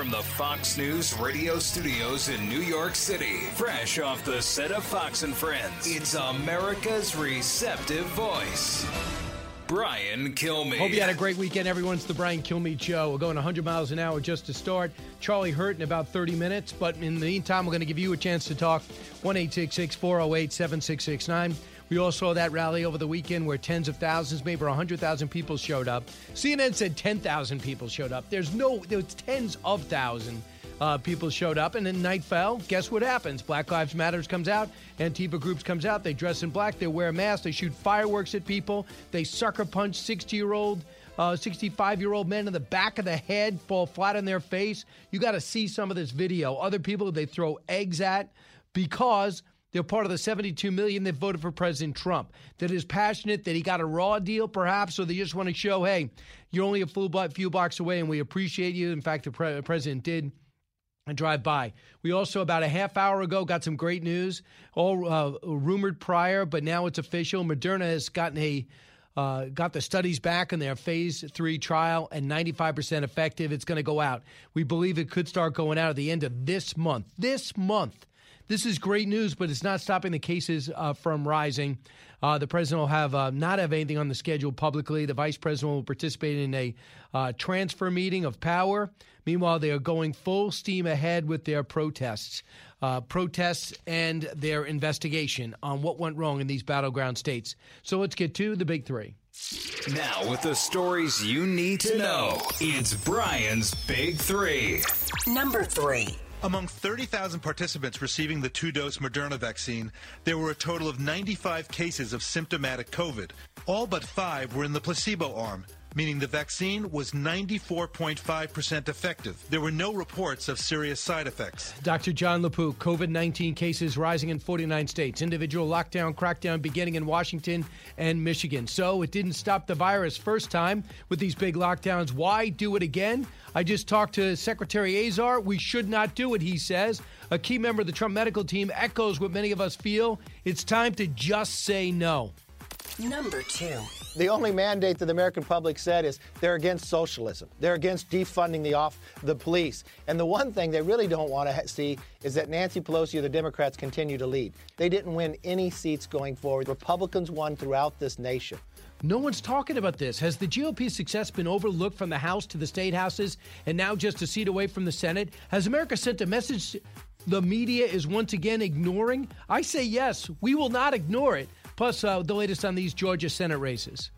from the Fox News radio studios in New York City, fresh off the set of Fox and Friends, it's America's receptive voice. Brian Kilmeade. Hope you had a great weekend, everyone. It's the Brian Kilmeade Show. We're going 100 miles an hour just to start. Charlie Hurt in about 30 minutes, but in the meantime, we're going to give you a chance to talk. 1 408 7669. We all saw that rally over the weekend where tens of thousands, maybe 100,000 people showed up. CNN said 10,000 people showed up. There's no, there's tens of thousands uh, people showed up, and then night fell. Guess what happens? Black Lives Matters comes out, Antifa groups comes out. They dress in black, they wear masks, they shoot fireworks at people, they sucker punch 60 year old. Uh, 65 year old men in the back of the head fall flat on their face. You got to see some of this video. Other people they throw eggs at because they're part of the 72 million that voted for President Trump. That is passionate, that he got a raw deal, perhaps, or they just want to show, hey, you're only a few blocks away and we appreciate you. In fact, the pre- president did and drive by. We also, about a half hour ago, got some great news, all uh, rumored prior, but now it's official. Moderna has gotten a uh, got the studies back in their phase three trial and 95% effective. It's going to go out. We believe it could start going out at the end of this month. This month. This is great news, but it's not stopping the cases uh, from rising. Uh, the president will have uh, not have anything on the schedule publicly. The vice president will participate in a uh, transfer meeting of power. Meanwhile, they are going full steam ahead with their protests, uh, protests and their investigation on what went wrong in these battleground states. So let's get to the big three. Now, with the stories you need to know, it's Brian's Big Three. Number three. Among 30,000 participants receiving the two dose Moderna vaccine, there were a total of 95 cases of symptomatic COVID. All but five were in the placebo arm, meaning the vaccine was 94.5% effective. There were no reports of serious side effects. Dr. Jon LaPook, COVID 19 cases rising in 49 states, individual lockdown, crackdown beginning in Washington and Michigan. So it didn't stop the virus first time with these big lockdowns. Why do it again? I just talked to Secretary Azar. We should not do it, he says. A key member of the Trump medical team echoes what many of us feel. It's time to just say no. Number two. The only mandate that the American public said is they're against socialism. They're against defunding the off the police. And the one thing they really don't want to ha- see is that Nancy Pelosi or the Democrats continue to lead. They didn't win any seats going forward. Republicans won throughout this nation. No one's talking about this. Has the GOP's success been overlooked from the House to the state houses and now just a seat away from the Senate? Has America sent a message the media is once again ignoring? I say yes. We will not ignore it. Plus, uh, the latest on these Georgia Senate races.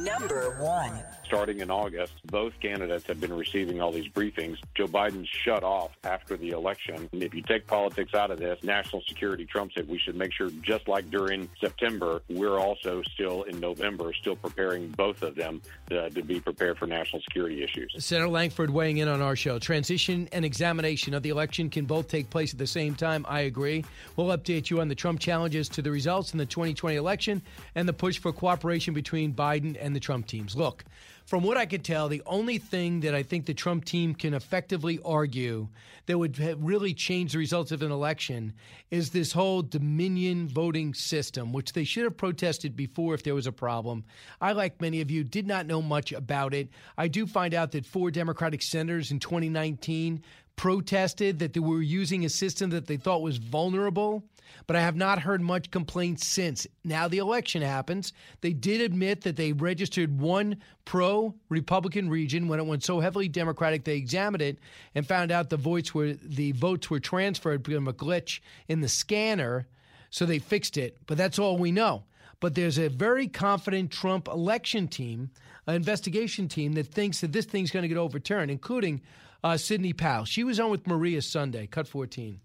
Number one. Starting in August, both candidates have been receiving all these briefings. Joe Biden shut off after the election. And if you take politics out of this, national security trumps it. We should make sure, just like during September, we're also still in November, still preparing both of them uh, to be prepared for national security issues. Senator Langford weighing in on our show. Transition and examination of the election can both take place at the same time. I agree. We'll update you on the Trump challenges to the results in the 2020 election and the push for cooperation between Biden and the Trump teams. Look, from what I could tell, the only thing that I think the Trump team can effectively argue that would really change the results of an election is this whole Dominion voting system, which they should have protested before if there was a problem. I, like many of you, did not know much about it. I do find out that four Democratic senators in 2019 protested that they were using a system that they thought was vulnerable, but I have not heard much complaints since. Now the election happens. They did admit that they registered one pro Republican region when it went so heavily Democratic. They examined it and found out the votes were the votes were transferred of a glitch in the scanner. So they fixed it, but that's all we know. But there's a very confident Trump election team, an investigation team that thinks that this thing's going to get overturned, including uh, Sidney Powell. She was on with Maria Sunday, cut 14.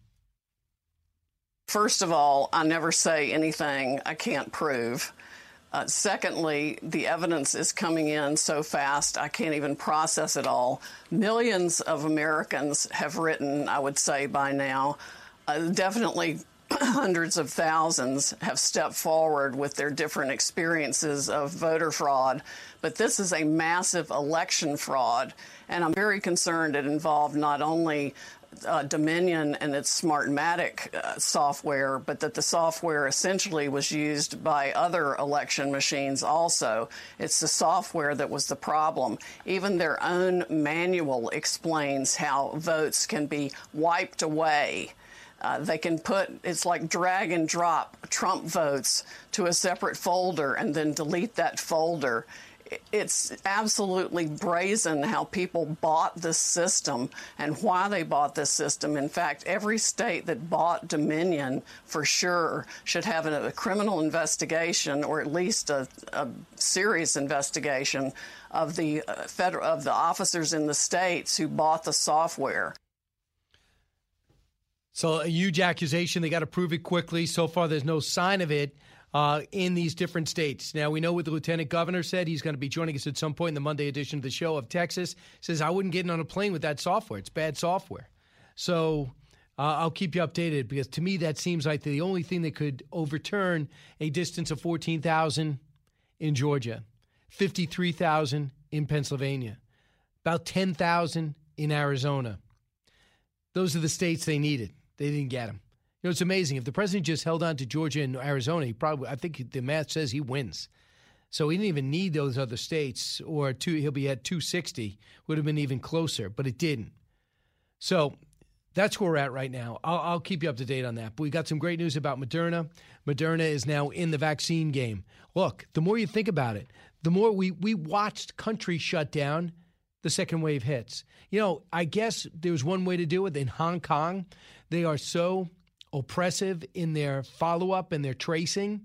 First of all, I never say anything I can't prove. Uh, secondly, the evidence is coming in so fast, I can't even process it all. Millions of Americans have written, I would say by now. Uh, definitely hundreds of thousands have stepped forward with their different experiences of voter fraud. But this is a massive election fraud. And I'm very concerned it involved not only uh, Dominion and its Smartmatic uh, software, but that the software essentially was used by other election machines also. It's the software that was the problem. Even their own manual explains how votes can be wiped away. Uh, they can put it's like drag and drop Trump votes to a separate folder and then delete that folder it's absolutely brazen how people bought this system and why they bought this system. In fact, every state that bought Dominion for sure should have a, a criminal investigation or at least a, a serious investigation of the uh, federal of the officers in the states who bought the software. So a huge accusation. They got to prove it quickly. So far, there's no sign of it uh, in these different states. Now, we know what the lieutenant governor said. He's going to be joining us at some point in the Monday edition of the show of Texas. Says, I wouldn't get in on a plane with that software. It's bad software. So uh, I'll keep you updated because to me, that seems like the only thing that could overturn a distance of 14,000 in Georgia, 53,000 in Pennsylvania, about 10,000 in Arizona. Those are the states they needed. They didn't get him. You know, it's amazing. If the president just held on to Georgia and Arizona, he probably, I think the math says he wins. So he didn't even need those other states, or two, he'll be at 260, would have been even closer, but it didn't. So that's where we're at right now. I'll, I'll, keep you up to date on that. But we got some great news about Moderna. Moderna is now in the vaccine game. Look, the more you think about it, the more we, we watched countries shut down, the second wave hits. You know, I guess there's one way to do it. In Hong Kong, they are so oppressive in their follow up and their tracing.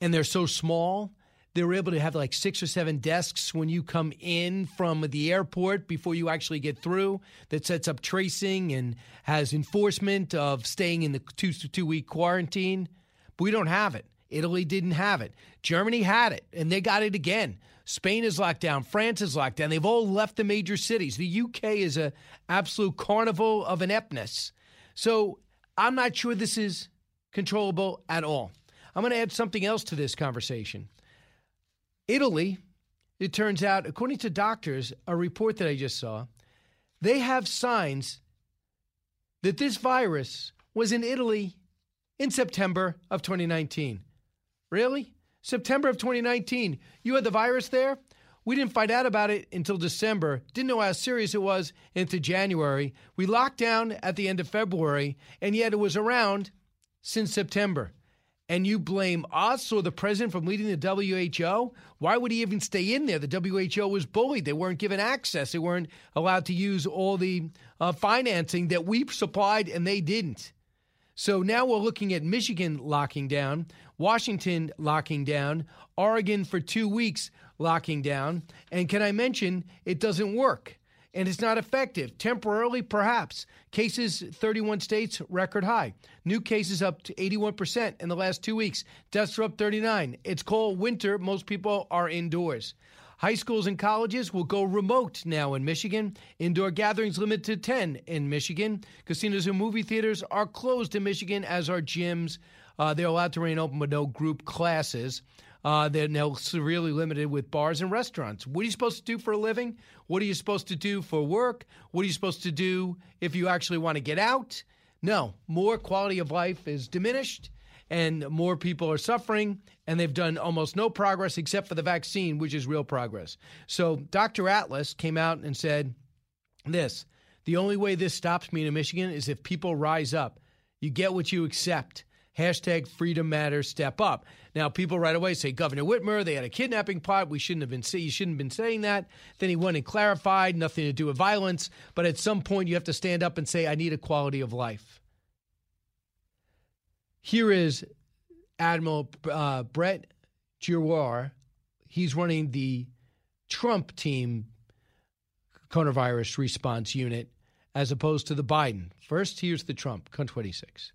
And they're so small, they were able to have like six or seven desks when you come in from the airport before you actually get through that sets up tracing and has enforcement of staying in the two, two week quarantine. But we don't have it. Italy didn't have it. Germany had it, and they got it again. Spain is locked down. France is locked down. They've all left the major cities. The UK is an absolute carnival of ineptness. So I'm not sure this is controllable at all. I'm going to add something else to this conversation. Italy, it turns out, according to doctors, a report that I just saw, they have signs that this virus was in Italy in September of 2019. Really? September of 2019. You had the virus there? We didn't find out about it until December, didn't know how serious it was into January. We locked down at the end of February, and yet it was around since September. And you blame us or the president from leading the WHO? Why would he even stay in there? The WHO was bullied. They weren't given access. They weren't allowed to use all the uh, financing that we supplied, and they didn't. So now we're looking at Michigan locking down, Washington locking down, Oregon for two weeks locking down. And can I mention it doesn't work and it's not effective. Temporarily, perhaps. Cases, 31 states, record high. New cases up to 81% in the last two weeks. Deaths are up 39. It's cold winter. Most people are indoors. High schools and colleges will go remote now in Michigan. Indoor gatherings limited to 10 in Michigan. Casinos and movie theaters are closed in Michigan, as are gyms. Uh, they're allowed to remain open with no group classes. Uh, they're now severely limited with bars and restaurants. What are you supposed to do for a living? What are you supposed to do for work? What are you supposed to do if you actually want to get out? No, more quality of life is diminished and more people are suffering, and they've done almost no progress except for the vaccine, which is real progress. So Dr. Atlas came out and said this the only way this stops me in Michigan is if people rise up. You get what you accept. Hashtag freedom matters, step up. Now, people right away say Governor Whitmer, they had a kidnapping plot. We shouldn't have been say, you shouldn't have been saying that. Then he went and clarified, nothing to do with violence. But at some point, you have to stand up and say, I need a quality of life. Here is Admiral uh, Brett Giroir. He's running the Trump team coronavirus response unit as opposed to the Biden. First, here's the Trump, Con 26.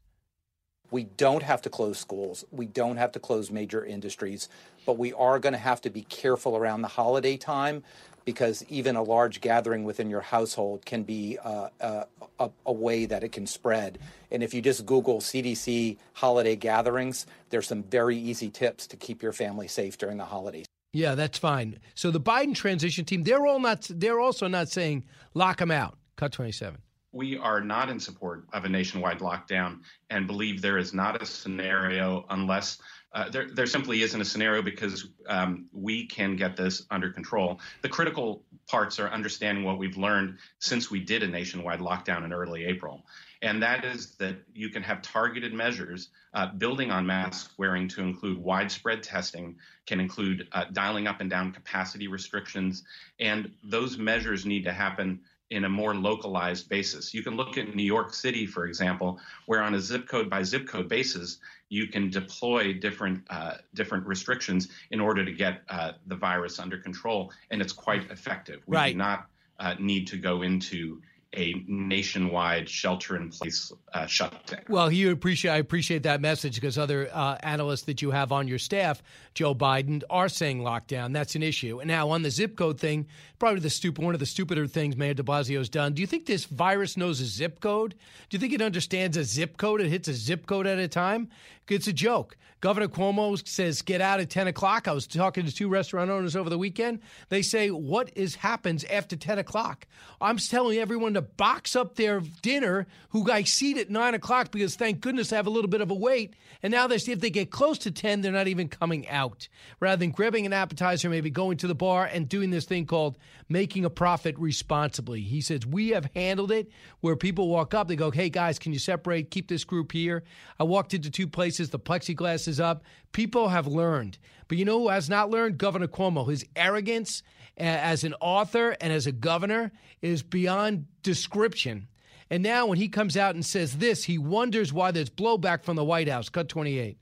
We don't have to close schools. We don't have to close major industries, but we are going to have to be careful around the holiday time because even a large gathering within your household can be uh, uh, a, a, way that it can spread. And if you just Google CDC holiday gatherings, there's some very easy tips to keep your family safe during the holidays. Yeah, that's fine. So the Biden transition team, they're all not. They're also not saying lock them out. Cut twenty seven we are not in support of a nationwide lockdown and believe there is not a scenario unless uh, there, there simply isn't a scenario because um, we can get this under control. The critical parts are understanding what we've learned since we did a nationwide lockdown in early April. And that is that you can have targeted measures uh, building on mask wearing to include widespread testing, can include uh, dialing up and down capacity restrictions. And those measures need to happen in a more localized basis. You can look at New York City, for example, where on a zip code by zip code basis, you can deploy different uh, different restrictions in order to get uh, the virus under control, and it's quite effective. We right. do not uh, need to go into a nationwide shelter-in-place uh, shutdown. Well, you appreciate I appreciate that message because other uh, analysts that you have on your staff, Joe Biden, are saying lockdown. That's an issue. And now on the zip code thing, probably the stupid one of the stupider things Mayor De Blasio's done. Do you think this virus knows a zip code? Do you think it understands a zip code? It hits a zip code at a time. It's a joke. Governor Cuomo says get out at 10 o'clock. I was talking to two restaurant owners over the weekend. They say, what is happens after 10 o'clock? I'm telling everyone to box up their dinner who got seat at 9 o'clock because thank goodness I have a little bit of a wait. And now they see if they get close to 10, they're not even coming out. Rather than grabbing an appetizer, maybe going to the bar and doing this thing called making a profit responsibly. He says, we have handled it where people walk up, they go, hey guys, can you separate? Keep this group here. I walked into two places, the plexiglass is up. People have learned. But you know who has not learned? Governor Cuomo. His arrogance as an author and as a governor is beyond description. And now when he comes out and says this, he wonders why there's blowback from the White House. Cut 28.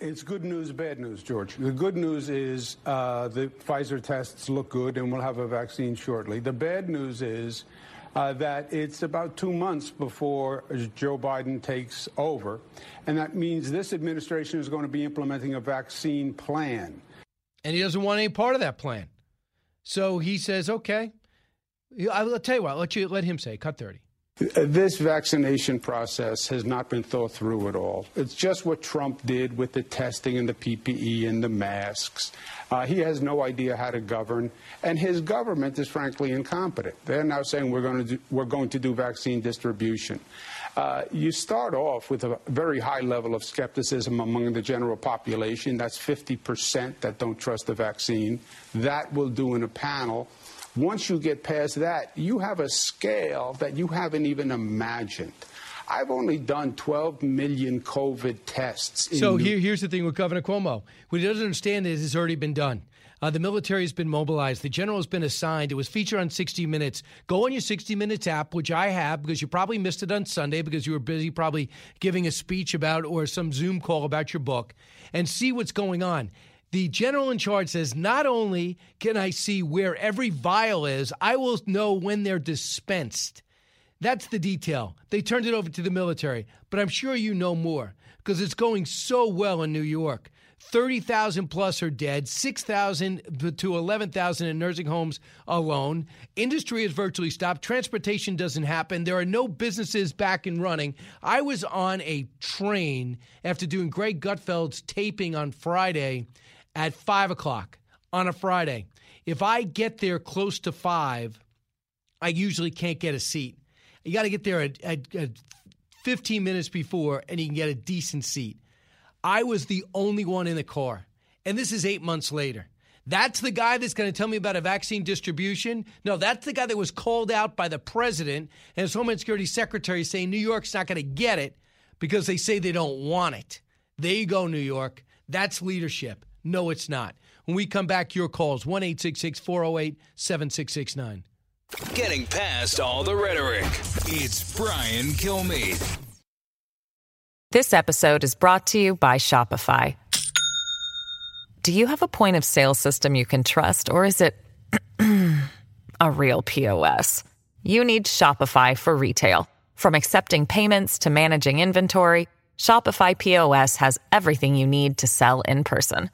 It's good news, bad news, George. The good news is uh, the Pfizer tests look good and we'll have a vaccine shortly. The bad news is uh, that it's about two months before Joe Biden takes over. And that means this administration is going to be implementing a vaccine plan. And he doesn't want any part of that plan. So he says, okay. I'll tell you what, I'll let, you, let him say, cut 30. This vaccination process has not been thought through at all. It's just what Trump did with the testing and the PPE and the masks. Uh, he has no idea how to govern, and his government is frankly incompetent. They're now saying we're going to do, we're going to do vaccine distribution. Uh, you start off with a very high level of skepticism among the general population. That's 50% that don't trust the vaccine. That will do in a panel. Once you get past that, you have a scale that you haven't even imagined. I've only done 12 million COVID tests. So here, here's the thing with Governor Cuomo. What he doesn't understand is it's already been done. Uh, the military has been mobilized. The general has been assigned. It was featured on 60 Minutes. Go on your 60 Minutes app, which I have because you probably missed it on Sunday because you were busy probably giving a speech about or some Zoom call about your book, and see what's going on. The general in charge says, not only can I see where every vial is, I will know when they're dispensed. That's the detail. They turned it over to the military, but I'm sure you know more because it's going so well in New York. 30,000 plus are dead, 6,000 to 11,000 in nursing homes alone. Industry is virtually stopped. Transportation doesn't happen. There are no businesses back and running. I was on a train after doing Greg Gutfeld's taping on Friday at 5 o'clock on a Friday. If I get there close to 5, I usually can't get a seat. You got to get there at, at, at 15 minutes before and you can get a decent seat. I was the only one in the car. And this is eight months later. That's the guy that's going to tell me about a vaccine distribution. No, that's the guy that was called out by the president and his Homeland Security Secretary saying New York's not going to get it because they say they don't want it. There you go, New York. That's leadership. No, it's not. When we come back, your calls 1 408 7669. Getting past all the rhetoric, it's Brian Kilmeade. This episode is brought to you by Shopify. Do you have a point of sale system you can trust, or is it a real POS? You need Shopify for retail. From accepting payments to managing inventory, Shopify POS has everything you need to sell in person.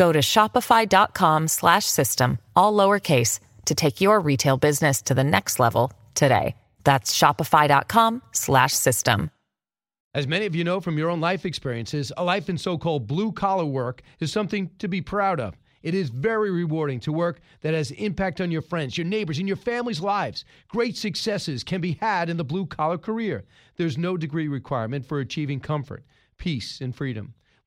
Go to shopify.com slash system, all lowercase, to take your retail business to the next level today. That's shopify.com slash system. As many of you know from your own life experiences, a life in so called blue collar work is something to be proud of. It is very rewarding to work that has impact on your friends, your neighbors, and your family's lives. Great successes can be had in the blue collar career. There's no degree requirement for achieving comfort, peace, and freedom.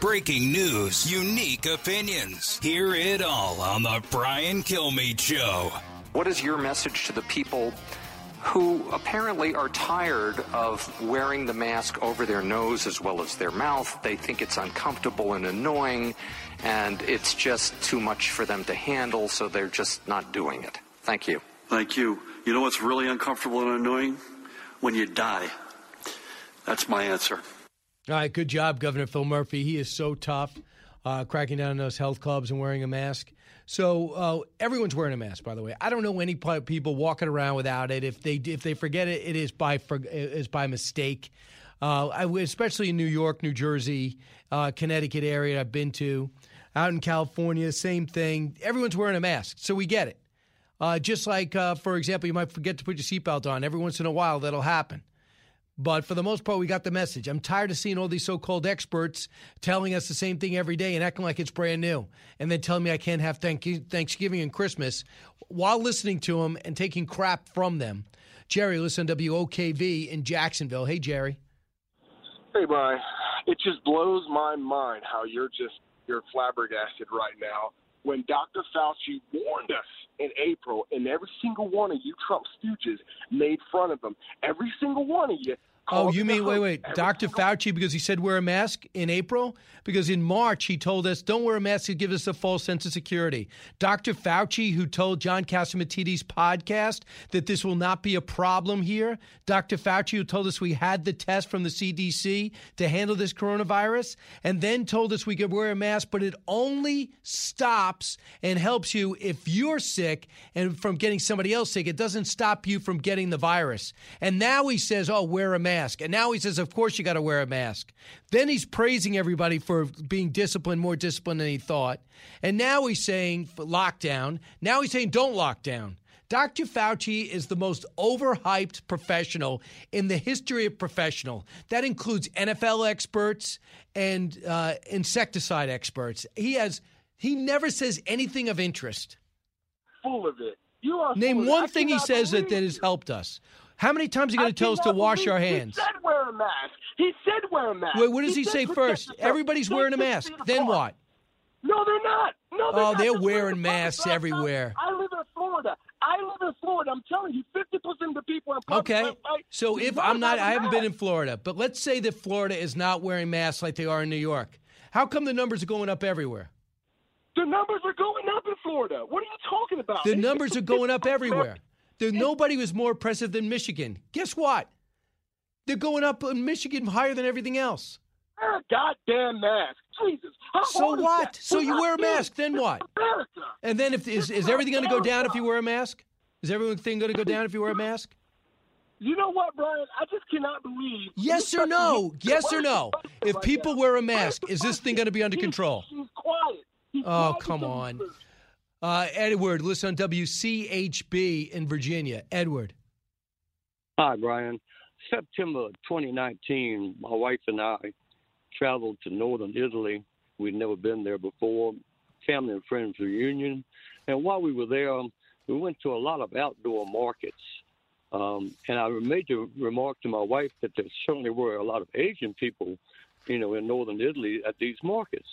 Breaking news, unique opinions. Hear it all on The Brian Kilmeade Show. What is your message to the people who apparently are tired of wearing the mask over their nose as well as their mouth? They think it's uncomfortable and annoying, and it's just too much for them to handle, so they're just not doing it. Thank you. Thank you. You know what's really uncomfortable and annoying? When you die. That's my answer. All right, good job, Governor Phil Murphy. He is so tough, uh, cracking down on those health clubs and wearing a mask. So uh, everyone's wearing a mask, by the way. I don't know any people walking around without it. If they if they forget it, it is by is by mistake. Uh, I, especially in New York, New Jersey, uh, Connecticut area I've been to. Out in California, same thing. Everyone's wearing a mask, so we get it. Uh, just like, uh, for example, you might forget to put your seatbelt on. Every once in a while, that'll happen. But for the most part, we got the message. I'm tired of seeing all these so called experts telling us the same thing every day and acting like it's brand new. And then telling me I can't have Thanksgiving and Christmas while listening to them and taking crap from them. Jerry, listen to WOKV in Jacksonville. Hey, Jerry. Hey, Brian. It just blows my mind how you're just you're flabbergasted right now when Dr. Fauci warned us in April, and every single one of you Trump stooges made fun of him. Every single one of you Oh, you mean, wait, wait. Dr. Fauci, because he said wear a mask in April? Because in March, he told us don't wear a mask to give us a false sense of security. Dr. Fauci, who told John Catsimatidis' podcast that this will not be a problem here. Dr. Fauci, who told us we had the test from the CDC to handle this coronavirus, and then told us we could wear a mask, but it only stops and helps you if you're sick and from getting somebody else sick. It doesn't stop you from getting the virus. And now he says, oh, wear a mask mask. And now he says, of course you got to wear a mask. Then he's praising everybody for being disciplined, more disciplined than he thought. And now he's saying lockdown. Now he's saying don't lock down. Dr. Fauci is the most overhyped professional in the history of professional. That includes NFL experts and uh, insecticide experts. He has he never says anything of interest. Full of it. You are Name one thing he says that, that has helped us. How many times are you going to tell us to wash our hands? He said wear a mask. He said wear a mask. Wait, what does he, he say first? Everybody's wearing a mask. Then what? No, they're not. No, they're not. oh, not. they're wearing masks everywhere. I live in Florida. I live in Florida. I'm telling you, 50% of the people in public. Okay. Right? So if I'm not, I haven't been in Florida, but let's say that Florida is not wearing masks like they are in New York. How come the numbers are going up everywhere? The numbers are going up in Florida. What are you talking about? The numbers are going up everywhere. There, nobody was more oppressive than Michigan. Guess what? They're going up in Michigan higher than everything else. Wear a goddamn mask. Jesus. so what? So We're you wear a mask, then what? America. And then if is, is everything going to go down if you wear a mask? Is everything going to go down if you wear a mask? You know what, Brian? I just cannot believe. Yes or no? Yes or no? If people wear a mask, is this thing going to be under control? He's quiet. He's oh, quiet come on. Uh, Edward, listen on WCHV in Virginia. Edward. Hi, Brian. September 2019, my wife and I traveled to northern Italy We'd never been there before. Family and friends reunion. And while we were there, we went to a lot of outdoor markets. Um, and I made the remark to my wife that there certainly were a lot of Asian people, you know, in northern Italy at these markets.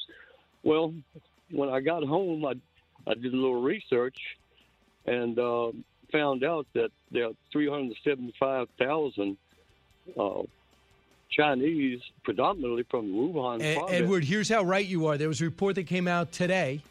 Well, when I got home, I, I did a little research and uh, found out that there are 375,000 uh, Chinese, predominantly from Wuhan province. Edward, here's how right you are. There was a report that came out today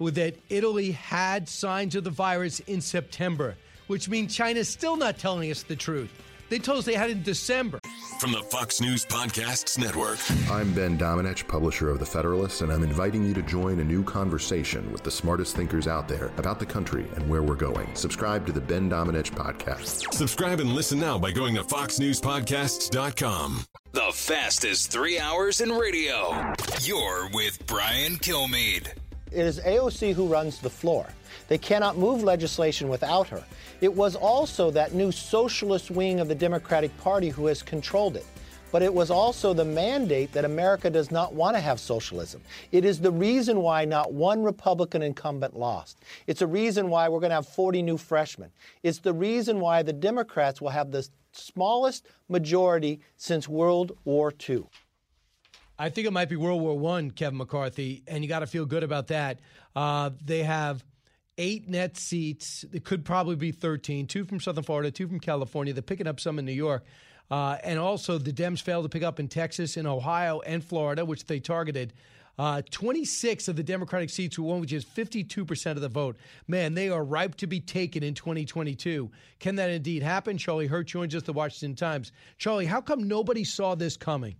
that Italy had signs of the virus in September, which means China's still not telling us the truth. They told us they had it in December. From the Fox News Podcasts Network. I'm Ben Domenech, publisher of The Federalist, and I'm inviting you to join a new conversation with the smartest thinkers out there about the country and where we're going. Subscribe to the Ben Domenech podcast. Subscribe and listen now by going to foxnewspodcasts.com. The fastest three hours in radio. You're with Brian Kilmeade. It is AOC who runs the floor. They cannot move legislation without her. It was also that new socialist wing of the Democratic Party who has controlled it. But it was also the mandate that America does not want to have socialism. It is the reason why not one Republican incumbent lost. It's a reason why we're going to have 40 new freshmen. It's the reason why the Democrats will have the smallest majority since World War II. I think it might be World War One, Kevin McCarthy, and you got to feel good about that. Uh, they have eight net seats. It could probably be 13, two from Southern Florida, two from California. They're picking up some in New York. Uh, and also, the Dems failed to pick up in Texas, in Ohio, and Florida, which they targeted. Uh, 26 of the Democratic seats were won, which is 52% of the vote. Man, they are ripe to be taken in 2022. Can that indeed happen? Charlie Hurt joins us, the Washington Times. Charlie, how come nobody saw this coming?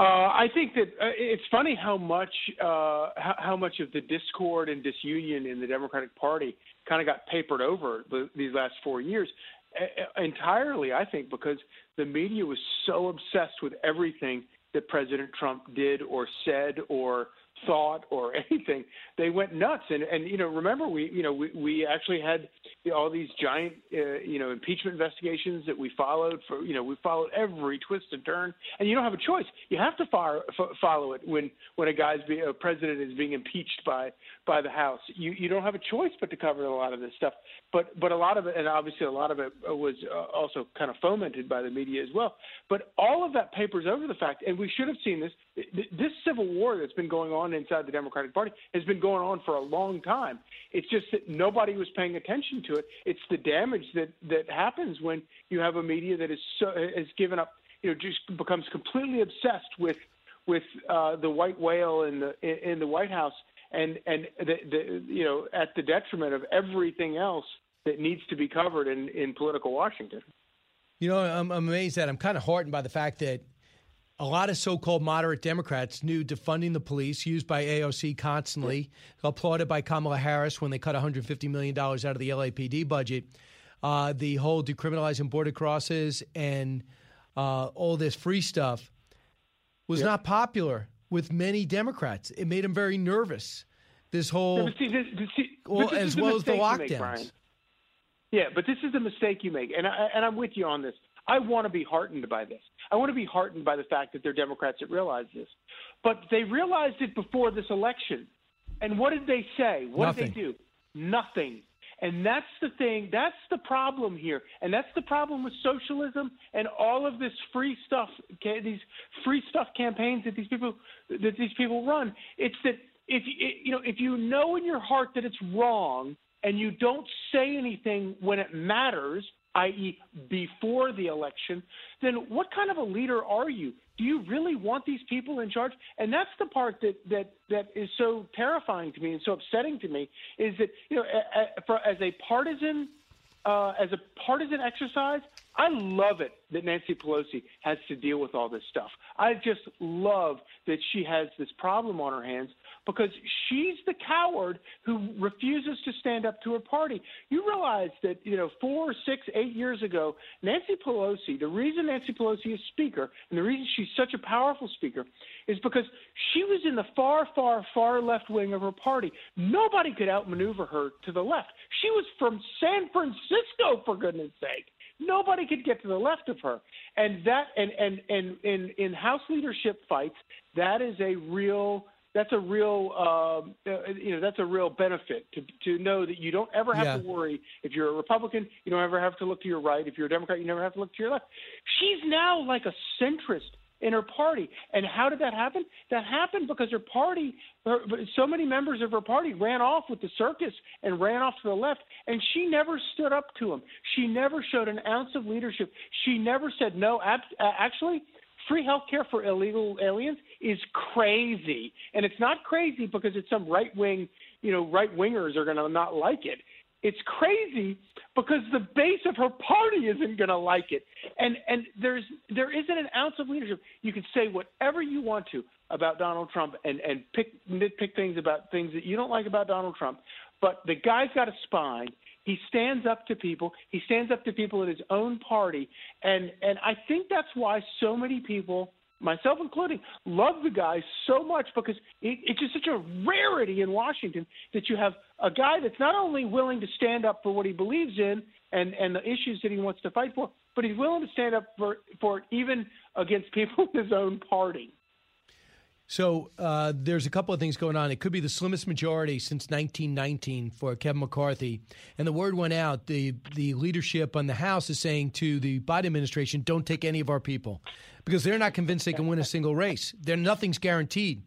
Uh, I think that uh, it's funny how much uh, how, how much of the discord and disunion in the Democratic Party kind of got papered over the, these last four years, entirely. I think because the media was so obsessed with everything that President Trump did or said or thought or anything, they went nuts. And and you know, remember we you know we we actually had all these giant uh, you know impeachment investigations that we followed for you know we followed every twist and turn. And you don't have a choice. You have to fire, f- follow it when when a guy's be, a president is being impeached by by the House. You you don't have a choice but to cover a lot of this stuff. But but a lot of it, and obviously a lot of it was uh, also kind of fomented by the media as well. But all of that papers over the fact, and we should have seen this. This civil war that's been going on inside the Democratic Party has been going on for a long time. It's just that nobody was paying attention to it. It's the damage that that happens when you have a media that is so has given up, you know, just becomes completely obsessed with with uh, the white whale in the in, the White House, and and the, the you know at the detriment of everything else that needs to be covered in in political Washington. You know, I'm, I'm amazed that I'm kind of heartened by the fact that a lot of so-called moderate Democrats knew defunding the police, used by AOC constantly, applauded by Kamala Harris when they cut 150 million dollars out of the LAPD budget. Uh, the whole decriminalizing border crosses and uh, all this free stuff was Yep. not popular with many Democrats. It made them very nervous. This whole, but see, this, this, see, well, as well as the you make, lockdowns. Yeah, but this is the mistake you make, and I, and I'm with you on this. I want to be heartened by this. I want to be heartened by the fact that they're Democrats that realize this, but they realized it before this election. And what did they say? What Nothing. did they do? Nothing. And that's the thing. That's the problem here. And that's the problem with socialism and all of this free stuff, these free stuff campaigns that these people that these people run. It's that if you you know if you know in your heart that it's wrong and you don't say anything when it matters, i.e., before the election, then what kind of a leader are you? Do you really want these people in charge? And that's the part that that that is so terrifying to me and so upsetting to me is that you know, as a partisan uh, as a partisan exercise, I love it that Nancy Pelosi has to deal with all this stuff. I just love that she has this problem on her hands because she's the coward who refuses to stand up to her party. You realize that, you know, four, six, eight years ago, Nancy Pelosi, the reason Nancy Pelosi is Speaker and the reason she's such a powerful Speaker is because she was in the far, far, far left wing of her party. Nobody could outmaneuver her to the left. She was from San Francisco, for goodness sake. Nobody could get to the left of her, and that and and and in in House leadership fights, that is a real that's a real um, uh, you know that's a real benefit to to know that you don't ever have Yeah. to worry if you're a Republican you don't ever have to look to your right if you're a Democrat you never have to look to your left. She's now like a centrist in her party, and how did that happen? That happened because her party, her, so many members of her party ran off with the circus and ran off to the left, and she never stood up to him. She never showed an ounce of leadership. She never said no. Ab- uh, actually free health care for illegal aliens is crazy. And it's not crazy because it's some right wing, you know, right wingers are going to not like it. It's crazy because the base of her party isn't going to like it. And and there's there isn't an ounce of leadership. You can say whatever you want to about Donald Trump and and pick nitpick things about things that you don't like about Donald Trump, but the guy's got a spine. He stands up to people. He stands up to people in his own party, and and I think that's why so many people, myself including, love the guy so much because it, it's just such a rarity in Washington that you have a guy that's not only willing to stand up for what he believes in and and the issues that he wants to fight for, but he's willing to stand up for for it even against people in his own party. So uh, there's a couple of things going on. It could be the slimmest majority since 1919 for Kevin McCarthy, and the word went out. the The leadership on the House is saying to the Biden administration, "Don't take any of our people," because they're not convinced they can win a single race. There, nothing's guaranteed.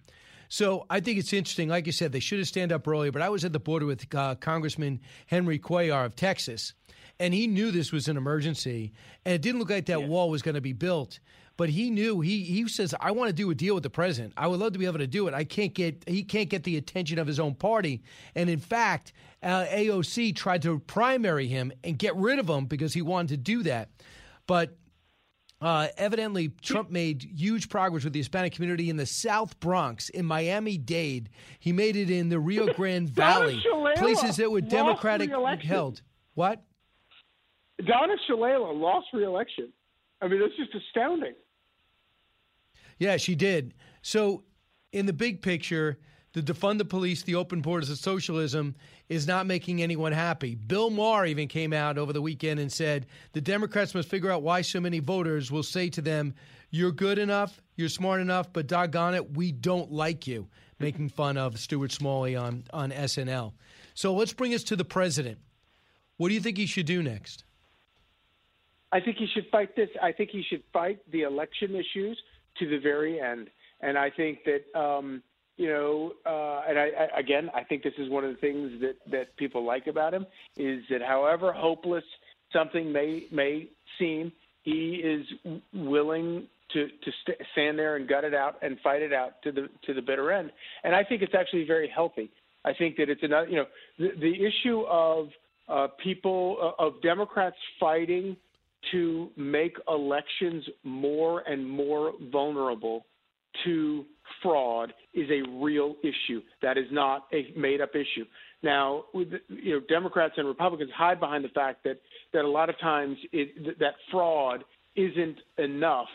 So I think it's interesting. Like you said, they should have stand up earlier. But I was at the border with uh, Congressman Henry Cuellar of Texas, and he knew this was an emergency, and it didn't look like that wall was going to be built. But he knew he he says I want to do a deal with the president. I would love to be able to do it. I can't get he can't get the attention of his own party, and in fact, uh, AOC tried to primary him and get rid of him because he wanted to do that. But uh, evidently, Trump made huge progress with the Hispanic community in the South Bronx, in Miami Dade. He made it in the Rio Grande Valley, places that were Democratic held. What? Donna Shalala lost re-election. I mean, that's just astounding. Yeah, she did. So, in the big picture, the defund the police, the open borders of socialism is not making anyone happy. Bill Maher even came out over the weekend and said the Democrats must figure out why so many voters will say to them, You're good enough, you're smart enough, but doggone it, we don't like you, making fun of Stuart Smalley on, on SNL. So, let's bring us to the president. What do you think he should do next? I think he should fight this. I think he should fight the election issues to the very end. And I think that, um, you know, uh, and I, I, again, I think this is one of the things that, that people like about him is that however hopeless something may may seem, he is willing to to st- stand there and gut it out and fight it out to the to the bitter end. And I think it's actually very healthy. I think that it's another, you know, the, the issue of uh, people uh, of Democrats fighting to make elections more and more vulnerable to fraud is a real issue. That is not a made up issue. Now, you know, Democrats and Republicans hide behind the fact that that a lot of times it, that fraud isn't enough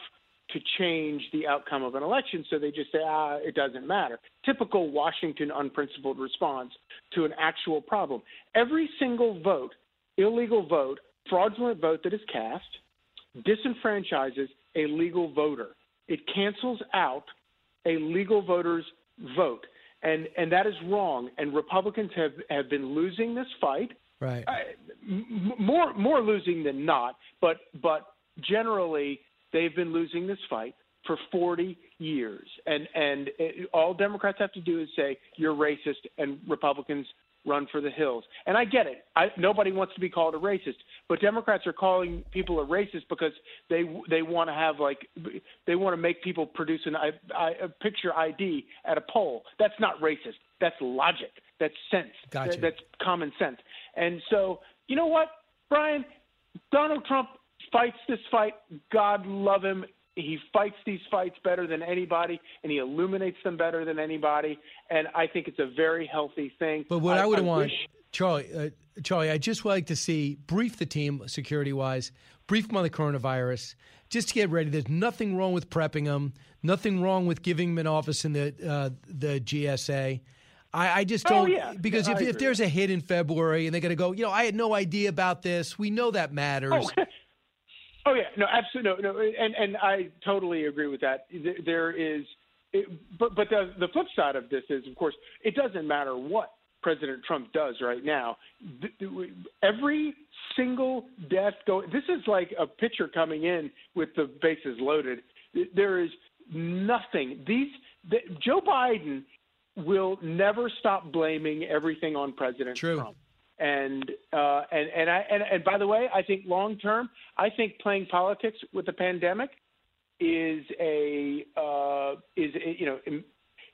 to change the outcome of an election, so they just say, ah, it doesn't matter. Typical Washington unprincipled response to an actual problem. Every single vote, illegal vote, fraudulent vote that is cast, disenfranchises a legal voter. It cancels out a legal voter's vote. And, and that is wrong. And Republicans have, have been losing this fight Right. Uh, m- more more losing than not, but but generally they've been losing this fight for 40 years, and and it, all Democrats have to do is say you're racist, and Republicans run for the hills. And I get it. I, nobody wants to be called a racist, but Democrats are calling people a racist because they they want to have like they want to make people produce an I, I, a picture ID at a poll. That's not racist. That's logic. That's sense. Gotcha. That- that's common sense. And so, you know what, Brian? Donald Trump fights this fight. God love him. He fights these fights better than anybody, and he illuminates them better than anybody. And I think it's a very healthy thing. But what I, would want, wish- Charlie, uh, Charlie, I'd just like to see brief the team security wise, brief them on the coronavirus, just to get ready. There's nothing wrong with prepping them, nothing wrong with giving them an office in the uh, the GSA. I, I just Oh, don't yeah. because Yeah, if, if there's a hit in February and they're going to go, you know, I had no idea about this. We know that matters. Oh, Oh yeah, no, absolutely, no, no, and and I totally agree with that. There is, it, but but the the flip side of this is, of course, it doesn't matter what President Trump does right now. Every single death go. This is like a pitcher coming in with the bases loaded. There is nothing. These the, Joe Biden will never stop blaming everything on President True. Trump. And uh, and and I and, and by the way, I think long term, I think playing politics with the pandemic is a uh, is a, you know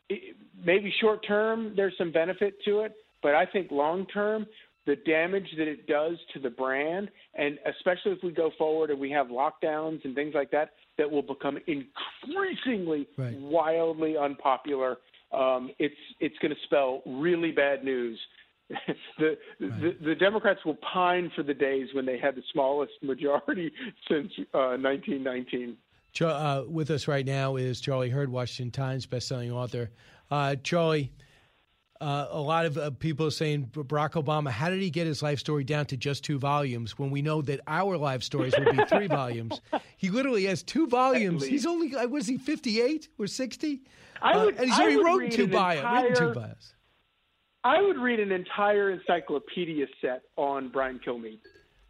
it, maybe short term there's some benefit to it, but I think long term the damage that it does to the brand, and especially if we go forward and we have lockdowns and things like that, that will become increasingly Right. wildly unpopular. Um, it's it's going to spell really bad news. the, the the Democrats will pine for the days when they had the smallest majority since uh, 1919. Uh, with us right now is Charlie Hurt, Washington Times bestselling author. Uh, Charlie, uh, a lot of uh, people are saying Barack Obama, how did he get his life story down to just two volumes when we know that our life stories will be three volumes? He literally has two volumes. He's only, uh, was he 58 or 60? I would- and he's I already would wrote two an bios. Written two entire- bios. I would read an entire encyclopedia set on Brian Kilmeade.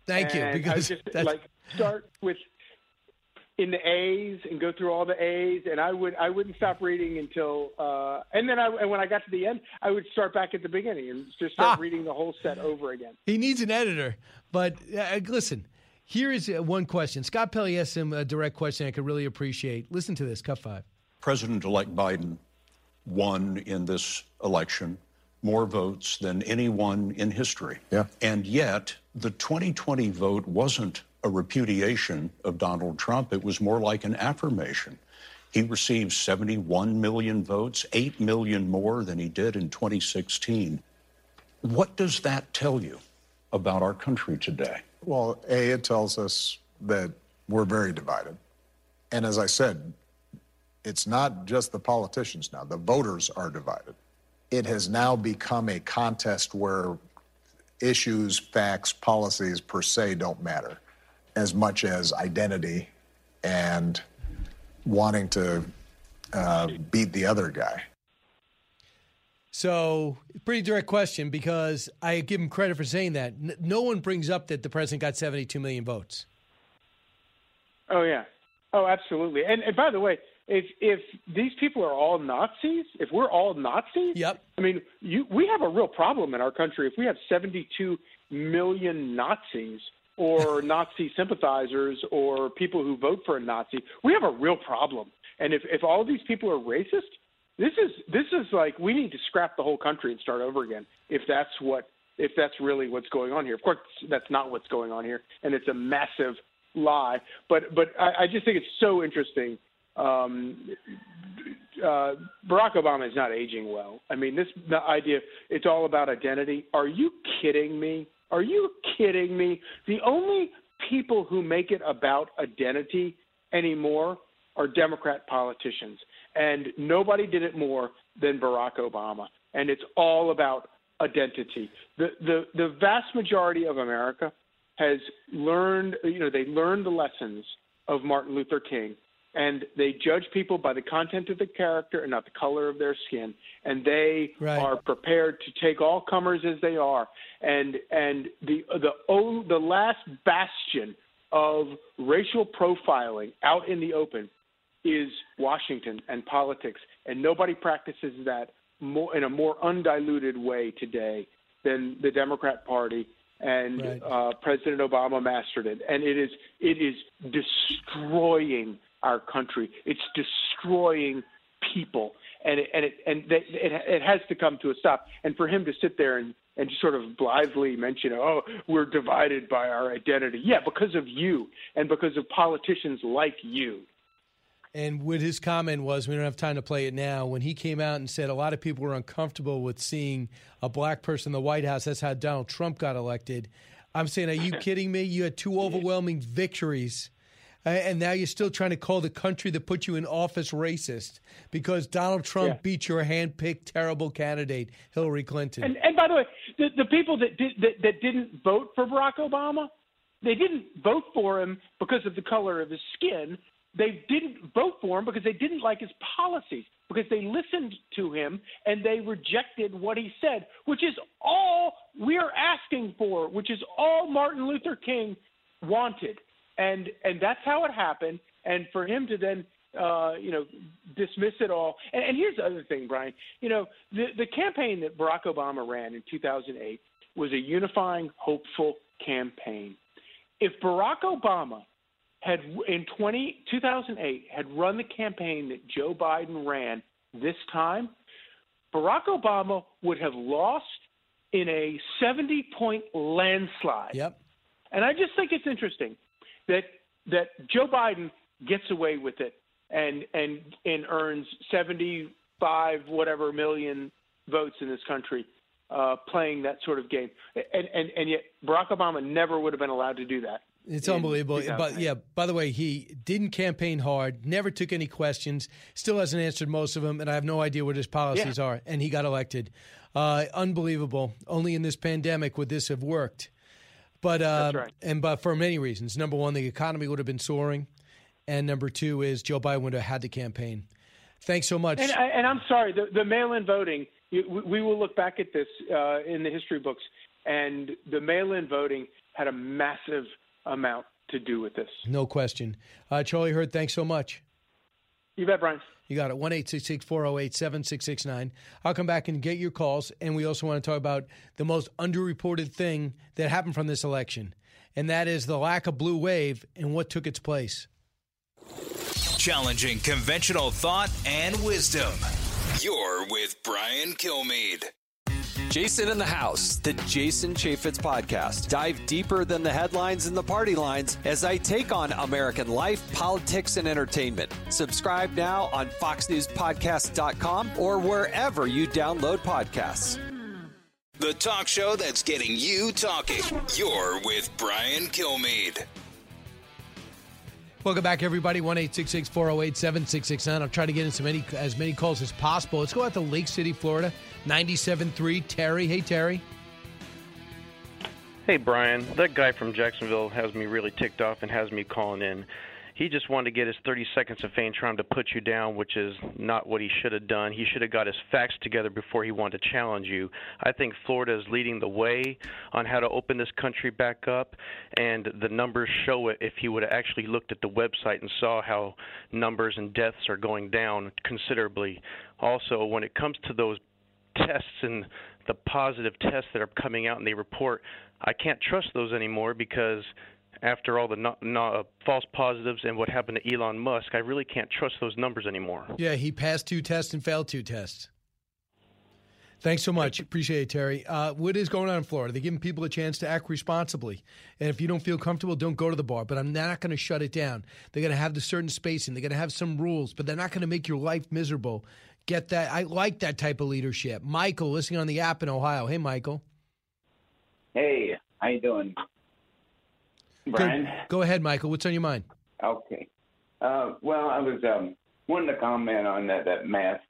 Thank you, And I because just that's- like start with in the A's and go through all the A's, and I would I wouldn't stop reading until uh, and then I and when I got to the end, I would start back at the beginning and just start Ah. reading the whole set over again. He needs an editor. But uh, listen, here is uh, one question. Scott Pelley asked him a direct question I could really appreciate. Listen to this, cut five. President elect Biden won in this election more votes than anyone in history. Yeah. And yet, the 2020 vote wasn't a repudiation of Donald Trump, it was more like an affirmation. He received 71 million votes, 8 million more than he did in 2016. What does that tell you about our country today? Well, A, it tells us that we're very divided. And as I said, it's not just the politicians now, the voters are divided. It has now become a contest where issues, facts, policies per se don't matter as much as identity and wanting to uh, beat the other guy. So, pretty direct question because I give him credit for saying that. N- no one brings up that the president got 72 million votes. Oh yeah, oh absolutely. And, and by the way, if if these people are all Nazis, if we're all Nazis, yep. I mean, you we have a real problem in our country. If we have 72 million Nazis or Nazi sympathizers or people who vote for a Nazi, we have a real problem. And if if all these people are racist, this is this is like we need to scrap the whole country and start over again. If that's what if that's really what's going on here. Of course, that's not what's going on here, and it's a massive lie. But but I, I just think it's so interesting. Um, uh, Barack Obama is not aging well. I mean, this the idea it's all about identity. Are you kidding me? Are you kidding me? The only people who make it about identity anymore are Democrat politicians, and nobody did it more than Barack Obama. And it's all about identity. The the the vast majority of America has learned, you know, they learned the lessons of Martin Luther King, and they judge people by the content of the character and not the color of their skin. And they Right. are prepared to take all comers as they are. And and the the oh, the last bastion of racial profiling out in the open is Washington and politics, and nobody practices that more in a more undiluted way today than the Democrat Party and Right. uh, President Obama mastered it, and it is it is destroying our country. It's destroying people, and it, and it and that it, it has to come to a stop. And for him to sit there and and just sort of blithely mention, "Oh, we're divided by our identity," yeah, because of you and because of politicians like you. And what his comment was, we don't have time to play it now, when he came out and said a lot of people were uncomfortable with seeing a black person in the White House. That's how Donald Trump got elected. I'm saying, are you kidding me? You had two overwhelming victories. And now you're still trying to call the country that put you in office racist because Donald Trump Yeah. beat your hand-picked terrible candidate, Hillary Clinton. And, and by the way, the, the people that, did, that that didn't vote for Barack Obama, they didn't vote for him because of the color of his skin. They didn't vote for him because they didn't like his policies, because they listened to him and they rejected what he said, which is all we're asking for, which is all Martin Luther King wanted. And and that's how it happened. And for him to then uh, you know, dismiss it all. And, and here's the other thing, Brian. You know, the the campaign that Barack Obama ran in 2008 was a unifying, hopeful campaign. If Barack Obama had in 20, 2008 had run the campaign that Joe Biden ran this time, Barack Obama would have lost in a 70 point landslide. Yep. And I just think it's interesting that that Joe Biden gets away with it and and and earns 75 whatever million votes in this country uh, playing that sort of game. And, and and yet Barack Obama never would have been allowed to do that. It's unbelievable. But yeah, by the way, he didn't campaign hard, never took any questions, still hasn't answered most of them, and I have no idea what his policies Yeah. are. And he got elected. Uh, unbelievable. Only in this pandemic would this have worked. But uh, right. and but for many reasons. Number one, the economy would have been soaring, and number two is Joe Biden would have had the campaign. Thanks so much. And, I, and I'm sorry, the, the mail-in voting. you- We, we will look back at this uh, in the history books, and the mail-in voting had a massive amount to do with this. no question. Uh, Charlie Hurt, thanks so much. You bet, Brian. You got it. 1 408 7669. I'll come back and get your calls. And we also want to talk about the most underreported thing that happened from this election, and that is the lack of blue wave and what took its place. Challenging conventional thought and wisdom. You're with Brian Kilmeade. Jason in the House, the Jason Chaffetz podcast. Dive deeper than the headlines and the party lines as I take on American life, politics, and entertainment. Subscribe now on FoxNewsPodcast.com or wherever you download podcasts. The talk show that's getting you talking. You're with Brian Kilmeade. Welcome back, everybody. 1 408 7669. I'll try to get in so many, as many calls as possible. Let's go out to Lake City, Florida. 97.3. Terry. Hey, Terry. Hey, Brian. That guy from Jacksonville has me really ticked off and has me calling in. He just wanted to get his 30 seconds of fame trying to put you down, which is not what he should have done. He should have got his facts together before he wanted to challenge you. I think Florida is leading the way on how to open this country back up, and the numbers show it if he would have actually looked at the website and saw how numbers and deaths are going down considerably. Also, when it comes to those tests and the positive tests that are coming out and they report, I can't trust those anymore because after all the no, false positives and what happened to Elon Musk, I really can't trust those numbers anymore. Yeah, he passed two tests and failed two tests. Thanks so much. Appreciate it, Terry. Uh, what is going on in Florida? They're giving people a chance to act responsibly. And if you don't feel comfortable, don't go to the bar. But I'm not going to shut it down. They're going to have the certain spacing. They're going to have some rules, but they're not going to make your life miserable. Get that? I like that type of leadership. Michael, listening on the app in Ohio. Hey, Michael. Hey, how you doing, Brian? Go, go ahead, Michael. What's on your mind? Okay. Uh, well, I was um, wanting to comment on that that mask,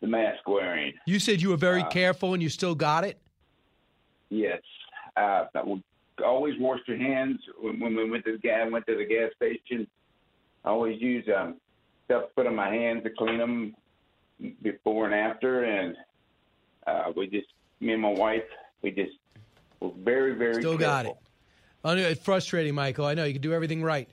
the mask wearing. You said you were very Uh, careful and you still got it. Yes, uh, always wash your hands when, when we went to the gas went to the gas station. I always use um, stuff to put on my hands to clean them before and after, and uh, we just me and my wife we just were very very Still got it. careful. I know it's frustrating, Michael. I know you can do everything right.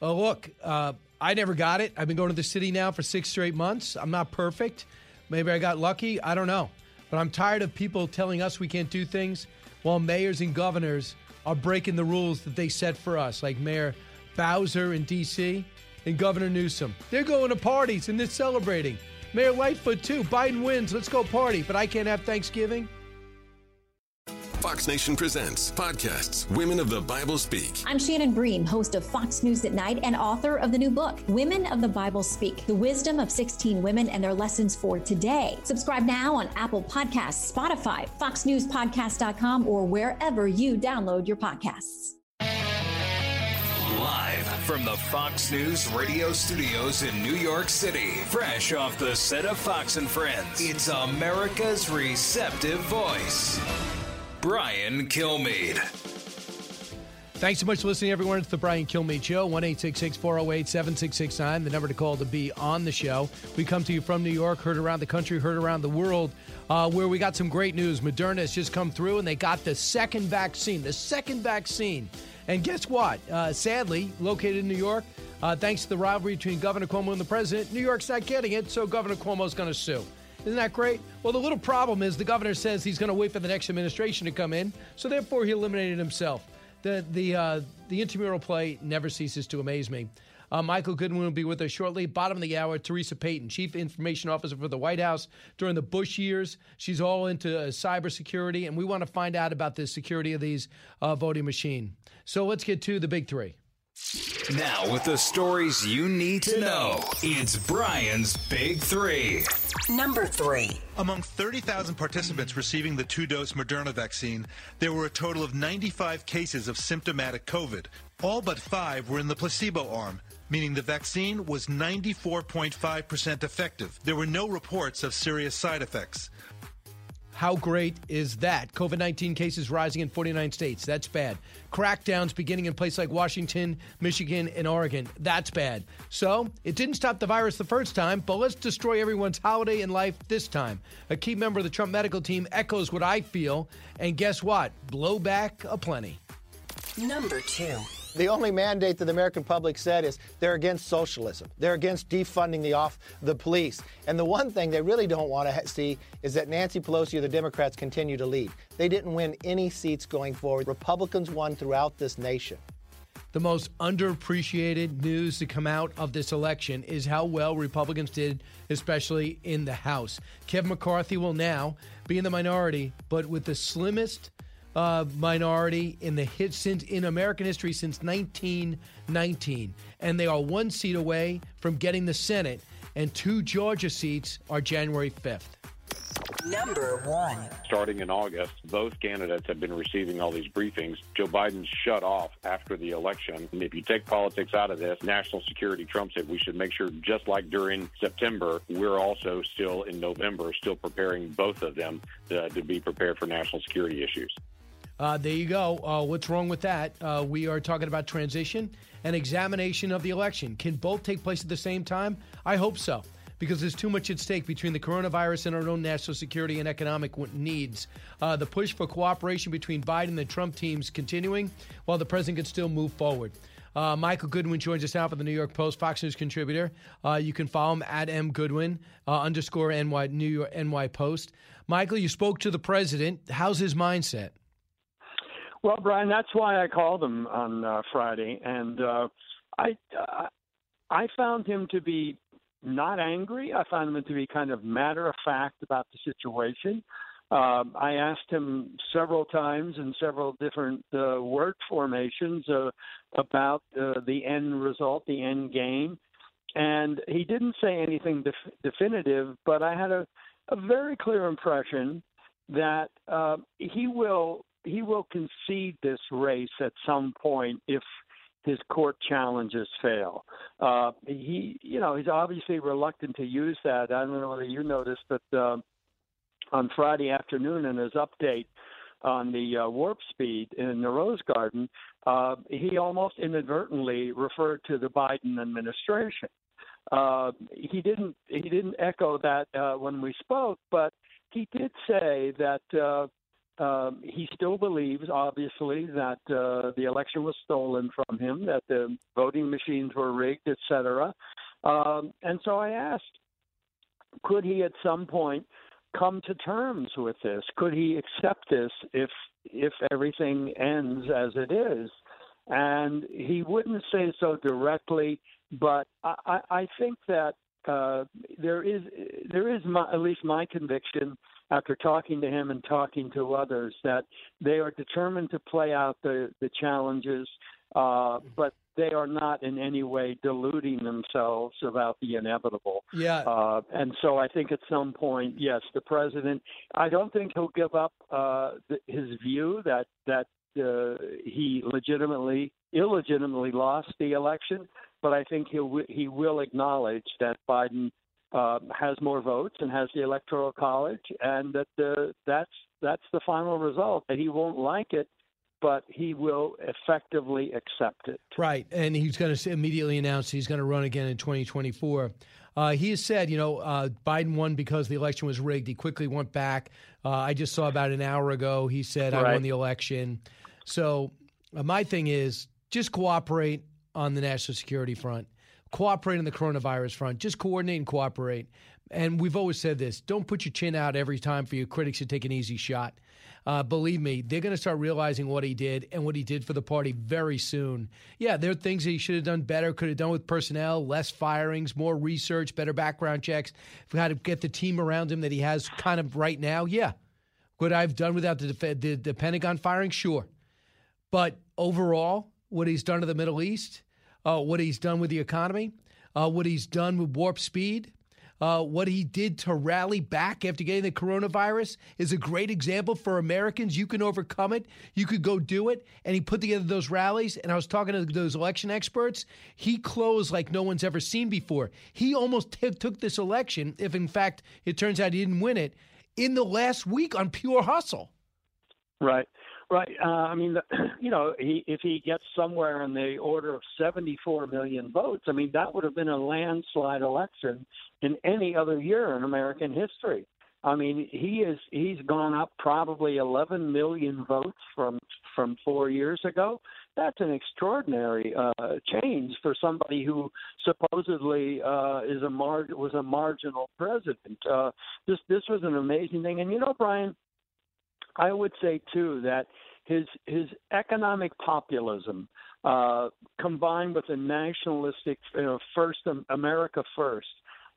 Oh, look, uh, I never got it. I've been going to the city now for six straight months. I'm not perfect. Maybe I got lucky. I don't know. But I'm tired of people telling us we can't do things while mayors and governors are breaking the rules that they set for us, like Mayor Bowser in D.C. and Governor Newsom. They're going to parties and they're celebrating. Mayor Lightfoot, too. Biden wins. Let's go party. But I can't have Thanksgiving. Fox Nation presents podcasts Women of the Bible Speak. I'm Shannon Bream, host of Fox News at Night and author of the new book, Women of the Bible Speak The Wisdom of 16 Women and Their Lessons for Today. Subscribe now on Apple Podcasts, Spotify, FoxNewsPodcast.com, or wherever you download your podcasts. Live from the Fox News radio studios in New York City, fresh off the set of Fox and Friends, it's America's receptive voice, Brian Kilmeade. Thanks so much for listening, everyone. It's the Brian Kilmeade Show, 1 408 7669, the number to call to be on the show. We come to you from New York, heard around the country, heard around the world, uh, where we got some great news. Moderna has just come through and they got the second vaccine, the second vaccine. And guess what? Uh, sadly, located in New York, uh, thanks to the rivalry between Governor Cuomo and the president, New York's not getting it, so Governor Cuomo is going to sue. Isn't that great? Well, the little problem is the governor says he's going to wait for the next administration to come in, so therefore he eliminated himself the the uh, the intramural play never ceases to amaze me. Uh, Michael Goodwin will be with us shortly. Bottom of the hour, Teresa Payton, Chief Information Officer for the White House during the Bush years. She's all into uh, cybersecurity, and we want to find out about the security of these uh, voting machine. So let's get to the big three. Now, with the stories you need to know, it's Brian's Big Three. Number three. Among 30,000 participants receiving the two dose Moderna vaccine, there were a total of 95 cases of symptomatic COVID. All but five were in the placebo arm, meaning the vaccine was 94.5% effective. There were no reports of serious side effects. How great is that? COVID 19 cases rising in 49 states. That's bad. Crackdowns beginning in places like Washington, Michigan, and Oregon. That's bad. So, it didn't stop the virus the first time, but let's destroy everyone's holiday and life this time. A key member of the Trump medical team echoes what I feel, and guess what? Blowback aplenty. Number two. The only mandate that the American public said is they're against socialism. They're against defunding the off the police. And the one thing they really don't want to see is that Nancy Pelosi or the Democrats continue to lead. They didn't win any seats going forward. Republicans won throughout this nation. The most underappreciated news to come out of this election is how well Republicans did, especially in the House. Kevin McCarthy will now be in the minority, but with the slimmest uh, minority in the hit since in American history since 1919, and they are one seat away from getting the Senate, and two Georgia seats are January 5th. Number one. Starting in August, both candidates have been receiving all these briefings. Joe Biden shut off after the election. And if you take politics out of this, national security trumps it. We should make sure, just like during September, we're also still in November, still preparing both of them to, uh, to be prepared for national security issues. Uh, there you go. Uh, what's wrong with that? Uh, we are talking about transition and examination of the election. Can both take place at the same time? I hope so, because there's too much at stake between the coronavirus and our own national security and economic needs. Uh, the push for cooperation between Biden and the Trump teams continuing, while the president can still move forward. Uh, Michael Goodwin joins us now for the New York Post, Fox News contributor. Uh, you can follow him at m goodwin underscore ny New York ny Post. Michael, you spoke to the president. How's his mindset? Well, Brian, that's why I called him on uh, Friday, and uh, I uh, I found him to be not angry. I found him to be kind of matter of fact about the situation. Um, I asked him several times in several different uh, word formations uh, about uh, the end result, the end game, and he didn't say anything def- definitive. But I had a, a very clear impression that uh, he will he will concede this race at some point if his court challenges fail. Uh, he, you know, he's obviously reluctant to use that. I don't know whether you noticed, but uh, on Friday afternoon in his update on the uh, warp speed in the Rose Garden, uh, he almost inadvertently referred to the Biden administration. Uh, he didn't he didn't echo that uh, when we spoke, but he did say that um, he still believes, obviously, that uh, the election was stolen from him, that the voting machines were rigged, etc. Um, and so I asked, could he at some point come to terms with this? Could he accept this if if everything ends as it is? And he wouldn't say so directly, but I, I think that uh, there is there is my, at least my conviction after talking to him and talking to others that they are determined to play out the the challenges, uh, but they are not in any way deluding themselves about the inevitable. Yeah. Uh, and so I think at some point, yes, the president. I don't think he'll give up uh, his view that that uh, he legitimately, illegitimately lost the election, but I think he he will acknowledge that Biden uh, has more votes and has the electoral college, and that the, that's that's the final result. That he won't like it, but he will effectively accept it. Right, and he's going to immediately announce he's going to run again in 2024. Uh, he has said, you know, uh, Biden won because the election was rigged. He quickly went back. Uh, I just saw about an hour ago. He said, "I won the election." So uh, my thing is, just cooperate on the national security front, cooperate on the coronavirus front. Just coordinate and cooperate. And we've always said this: don't put your chin out every time for your critics to take an easy shot. Uh, believe me, they're going to start realizing what he did and what he did for the party very soon. Yeah, there are things that he should have done better, could have done with personnel, less firings, more research, better background checks. How to get the team around him that he has kind of right now. Yeah. Could I have done without the, the, the Pentagon firing? Sure. But overall, what he's done to the Middle East, uh, what he's done with the economy, uh, what he's done with warp speed, uh, what he did to rally back after getting the coronavirus is a great example for Americans. You can overcome it. You could go do it. And he put together those rallies. And I was talking to those election experts. He closed like no one's ever seen before. He almost t- took this election, if in fact it turns out he didn't win it, in the last week on pure hustle. Right. Right. Uh, I mean, the, you know, he, if he gets somewhere in the order of 74 million votes, I mean, that would have been a landslide election in any other year in American history. I mean, he is he's gone up probably 11 million votes from from four years ago. That's an extraordinary uh, change for somebody who supposedly uh, is a mar- was a marginal president. Uh, this this was an amazing thing, and you know, Brian, I would say too that his his economic populism uh, combined with a nationalistic you know, first America first,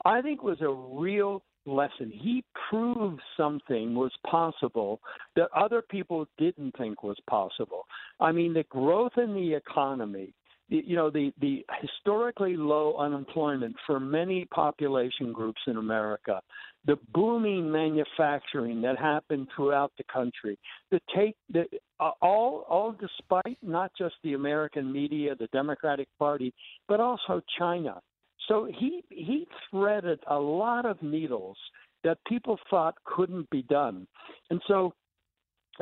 I think was a real lesson. He proved something was possible that other people didn't think was possible. I mean, the growth in the economy you know the the historically low unemployment for many population groups in America, the booming manufacturing that happened throughout the country, the take the uh, all all despite not just the American media, the Democratic Party, but also China. So he he threaded a lot of needles that people thought couldn't be done, and so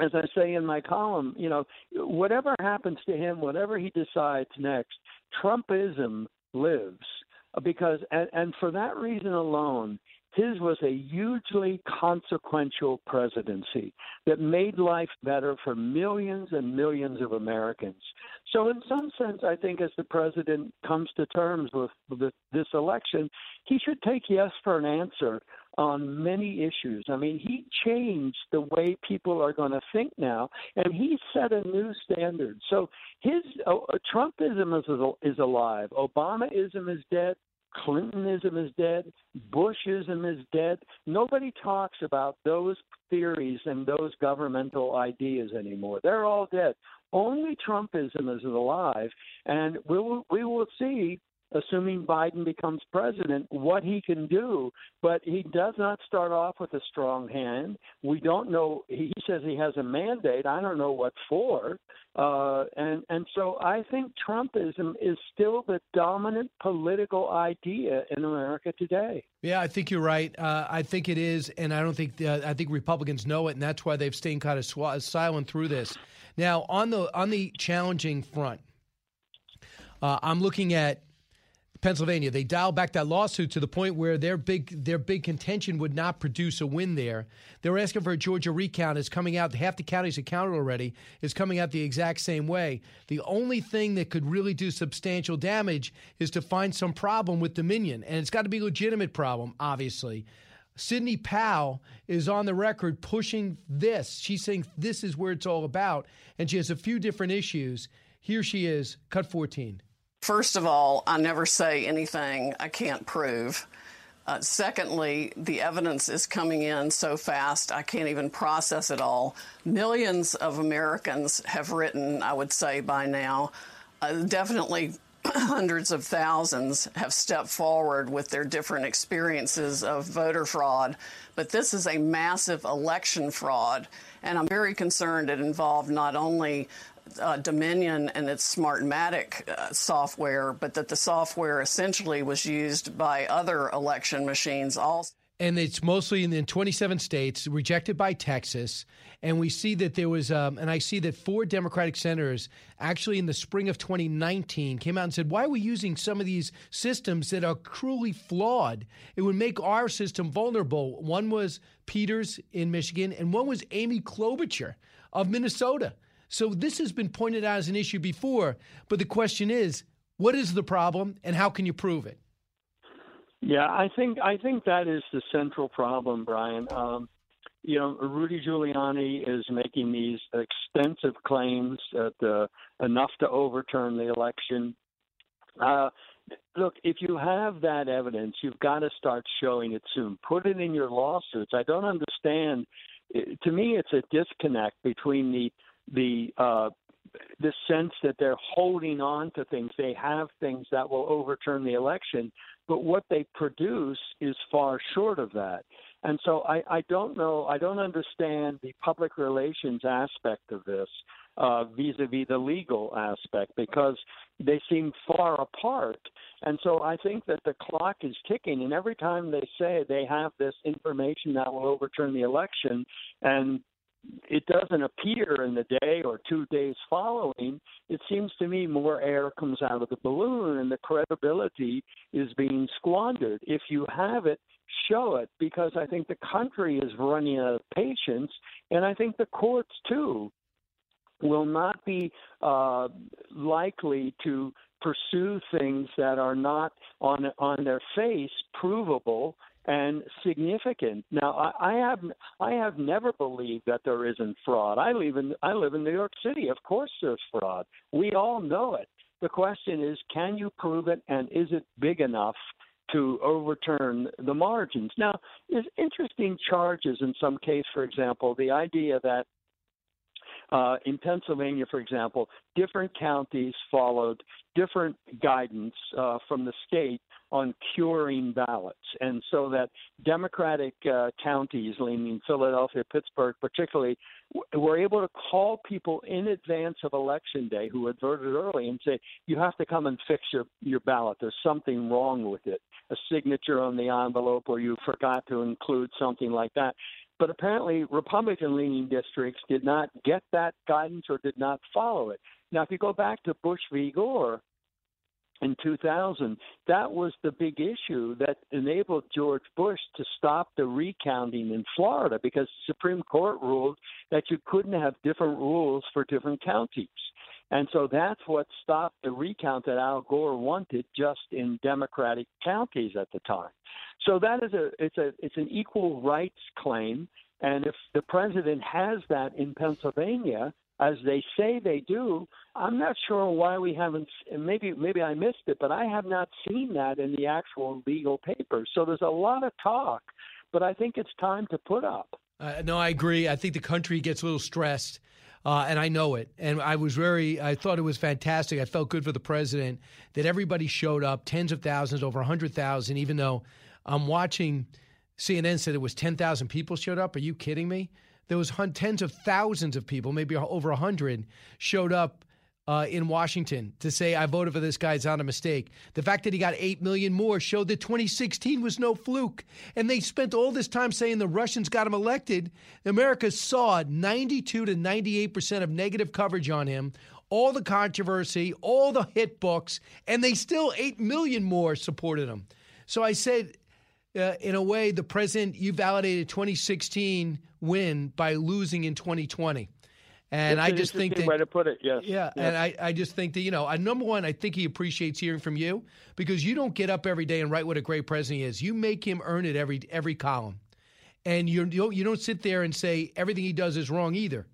as I say in my column, you know, whatever happens to him, whatever he decides next, Trumpism lives because, and, and for that reason alone, his was a hugely consequential presidency that made life better for millions and millions of Americans. So, in some sense, I think as the president comes to terms with, with this election, he should take yes for an answer on many issues. I mean, he changed the way people are going to think now, and he set a new standard. So his uh, Trumpism is, is alive. Obamaism is dead. Clintonism is dead. Bushism is dead. Nobody talks about those theories and those governmental ideas anymore. They're all dead. Only Trumpism is alive, and we will we will see assuming Biden becomes president, what he can do. But he does not start off with a strong hand. We don't know. He says he has a mandate. I don't know what for. Uh, and and so I think Trumpism is still the dominant political idea in America today. Yeah, I think you're right. Uh, I think it is, and I don't think uh, I think Republicans know it, and that's why they've stayed kind of sw- silent through this. Now, on the on the challenging front, uh, I'm looking at Pennsylvania. They dialed back that lawsuit to the point where their big their big contention would not produce a win there. They were asking for a Georgia recount. It's coming out. Half the counties are counted already. Is coming out the exact same way. The only thing that could really do substantial damage is to find some problem with Dominion, and it's got to be a legitimate problem, obviously. Sidney Powell is on the record pushing this. She's saying this is where it's all about, and she has a few different issues. Here she is, cut 14. First of all, I never say anything I can't prove. Uh, secondly, the evidence is coming in so fast, I can't even process it all. Millions of Americans have written, I would say by now. Uh, definitely hundreds of thousands have stepped forward with their different experiences of voter fraud. But this is a massive election fraud. And I'm very concerned it involved not only uh, Dominion and its Smartmatic uh, software, but that the software essentially was used by other election machines also. and it's mostly in, in 27 states, rejected by Texas. And we see that there was, um, and I see that four Democratic senators actually in the spring of 2019 came out and said, Why are we using some of these systems that are cruelly flawed? It would make our system vulnerable. One was Peters in Michigan, and one was Amy Klobuchar of Minnesota. So this has been pointed out as an issue before. But the question is, what is the problem, and how can you prove it? Yeah, I think I think that is the central problem, Brian. Um, you know, Rudy Giuliani is making these extensive claims that uh, enough to overturn the election. Uh, look, if you have that evidence, you've got to start showing it soon. Put it in your lawsuits. I don't understand. To me, it's a disconnect between the the uh, the sense that they're holding on to things. They have things that will overturn the election, but what they produce is far short of that. And so I, I don't know, I don't understand the public relations aspect of this vis a vis the legal aspect because they seem far apart. And so I think that the clock is ticking, and every time they say they have this information that will overturn the election, and it doesn't appear in the day or two days following, it seems to me more air comes out of the balloon and the credibility is being squandered. If you have it, show it because I think the country is running out of patience and I think the courts too will not be uh, likely to pursue things that are not on on their face provable and significant. Now, I, I have I have never believed that there isn't fraud. I live in I live in New York City. Of course, there's fraud. We all know it. The question is, can you prove it, and is it big enough to overturn the margins? Now, there's interesting charges in some case. For example, the idea that uh, in Pennsylvania, for example, different counties followed different guidance uh, from the state on curing ballots. And so that Democratic uh, counties, leaning Philadelphia, Pittsburgh particularly, w- were able to call people in advance of Election Day who had voted early and say, you have to come and fix your, your ballot. There's something wrong with it. A signature on the envelope or you forgot to include something like that. But apparently, Republican leaning districts did not get that guidance or did not follow it. Now, if you go back to Bush v. Gore, in 2000, that was the big issue that enabled George Bush to stop the recounting in Florida because the Supreme Court ruled that you couldn't have different rules for different counties. And so that's what stopped the recount that Al Gore wanted just in Democratic counties at the time. So that is a it's a it's an equal rights claim and if the president has that in Pennsylvania, as they say they do, I'm not sure why we haven't. Maybe maybe I missed it, but I have not seen that in the actual legal papers. So there's a lot of talk, but I think it's time to put up. Uh, no, I agree. I think the country gets a little stressed. Uh, and I know it. And I was very, I thought it was fantastic. I felt good for the president that everybody showed up, tens of thousands, over 100,000, even though I'm watching CNN said it was 10,000 people showed up. Are you kidding me? there was tens of thousands of people, maybe over 100, showed up uh, in Washington to say, I voted for this guy, it's not a mistake. The fact that he got 8 million more showed that 2016 was no fluke. And they spent all this time saying the Russians got him elected. America saw 92 to 98% of negative coverage on him, all the controversy, all the hit books, and they still 8 million more supported him. So I said, uh, in a way, the president, you validated 2016 win by losing in 2020. And That's I just think that way to put it. Yes. Yeah, and I, I just think that you know, number one, I think he appreciates hearing from you because you don't get up every day and write what a great president he is. You make him earn it every every column, and you don't you don't sit there and say everything he does is wrong either.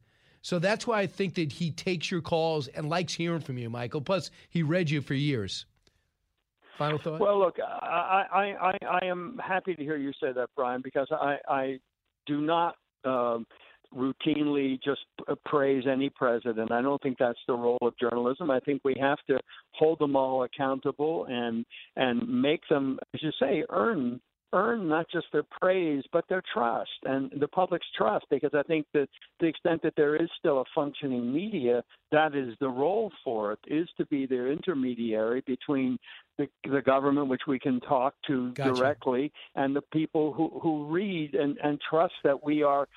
So that's why I think that he takes your calls and likes hearing from you, Michael. Plus, he read you for years. Final thought. Well, look, I, I, I, I am happy to hear you say that, Brian, because I, I do not um, routinely just uh, praise any president. I don't think that's the role of journalism. I think we have to hold them all accountable and and make them, as you say, earn earn not just their praise but their trust and the public's trust because I think that the extent that there is still a functioning media, that is the role for it is to be their intermediary between the, the government, which we can talk to Gotcha. directly, and the people who, who read and, and trust that we are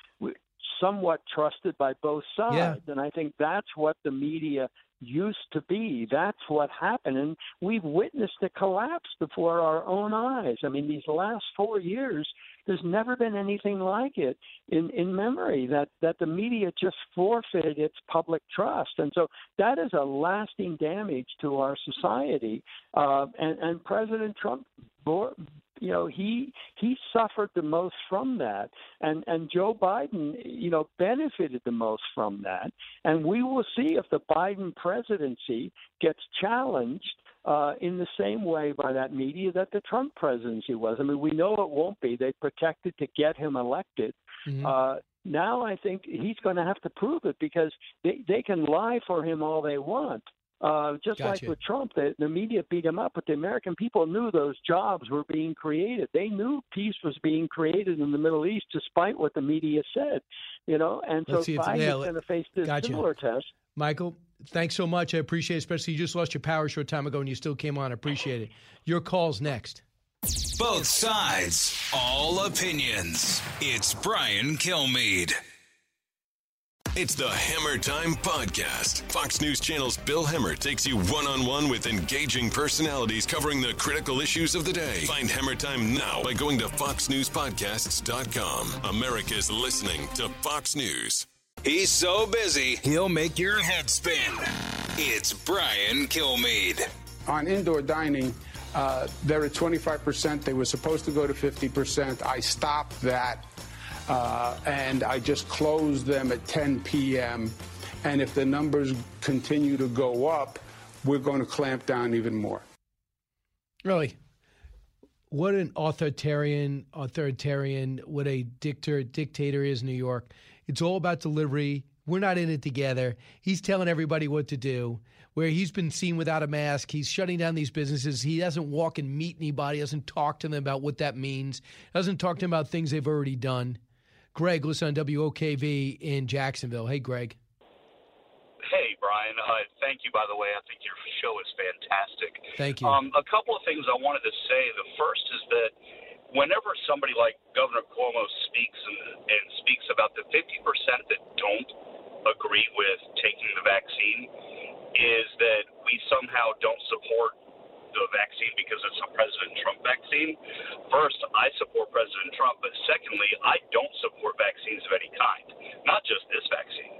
somewhat trusted by both sides. And I think that's what the media used to be. That's what happened. And we've witnessed it collapse before our own eyes. I mean, these last four years, there's never been anything like it in, in memory that, that the media just forfeited its public trust. And so that is a lasting damage to our society. Uh, and, and President Trump bore, you know he he suffered the most from that and and Joe Biden you know benefited the most from that and we will see if the Biden presidency gets challenged uh, in the same way by that media that the Trump presidency was. I mean, we know it won't be. They protected to get him elected. Mm-hmm. Uh, now I think he's going to have to prove it because they, they can lie for him all they want. Uh, just Gotcha. like with Trump, the, the media beat him up, but the American people knew those jobs were being created. They knew peace was being created in the Middle East, despite what the media said. You know, and Let's so Biden's yeah, going to face this gotcha. similar test. Michael, thanks so much. I appreciate it, especially you just lost your power a short time ago and you still came on. I appreciate it. Your call's next. Both sides, all opinions. It's Brian Kilmeade. It's the Hemmer Time Podcast. Fox News Channel's Bill Hemmer takes you one on one with engaging personalities covering the critical issues of the day. Find Hemmer Time now by going to FoxNewsPodcasts.com. America's listening to Fox News. He's so busy, he'll make your head spin. It's Brian Kilmeade. On indoor dining, uh, they're at 25%. They were supposed to go to 50%. I stopped that, uh, and I just closed them at 10 p.m. And if the numbers continue to go up, we're going to clamp down even more. Really, what an authoritarian, authoritarian, what a dictator, dictator is New York. It's all about delivery. We're not in it together. He's telling everybody what to do. Where he's been seen without a mask, he's shutting down these businesses. He doesn't walk and meet anybody. Doesn't talk to them about what that means. Doesn't talk to them about things they've already done. Greg, listen on WOKV in Jacksonville. Hey, Greg. Hey, Brian. Uh, thank you, by the way. I think your show is fantastic. Thank you. Um, a couple of things I wanted to say. The first is that whenever somebody like Governor Cuomo speaks and, and speaks about the 50% that don't agree with taking the vaccine, is that we somehow don't support the vaccine because it's a President Trump vaccine. First, I support President Trump, but secondly, I don't support vaccines of any kind, not just this vaccine.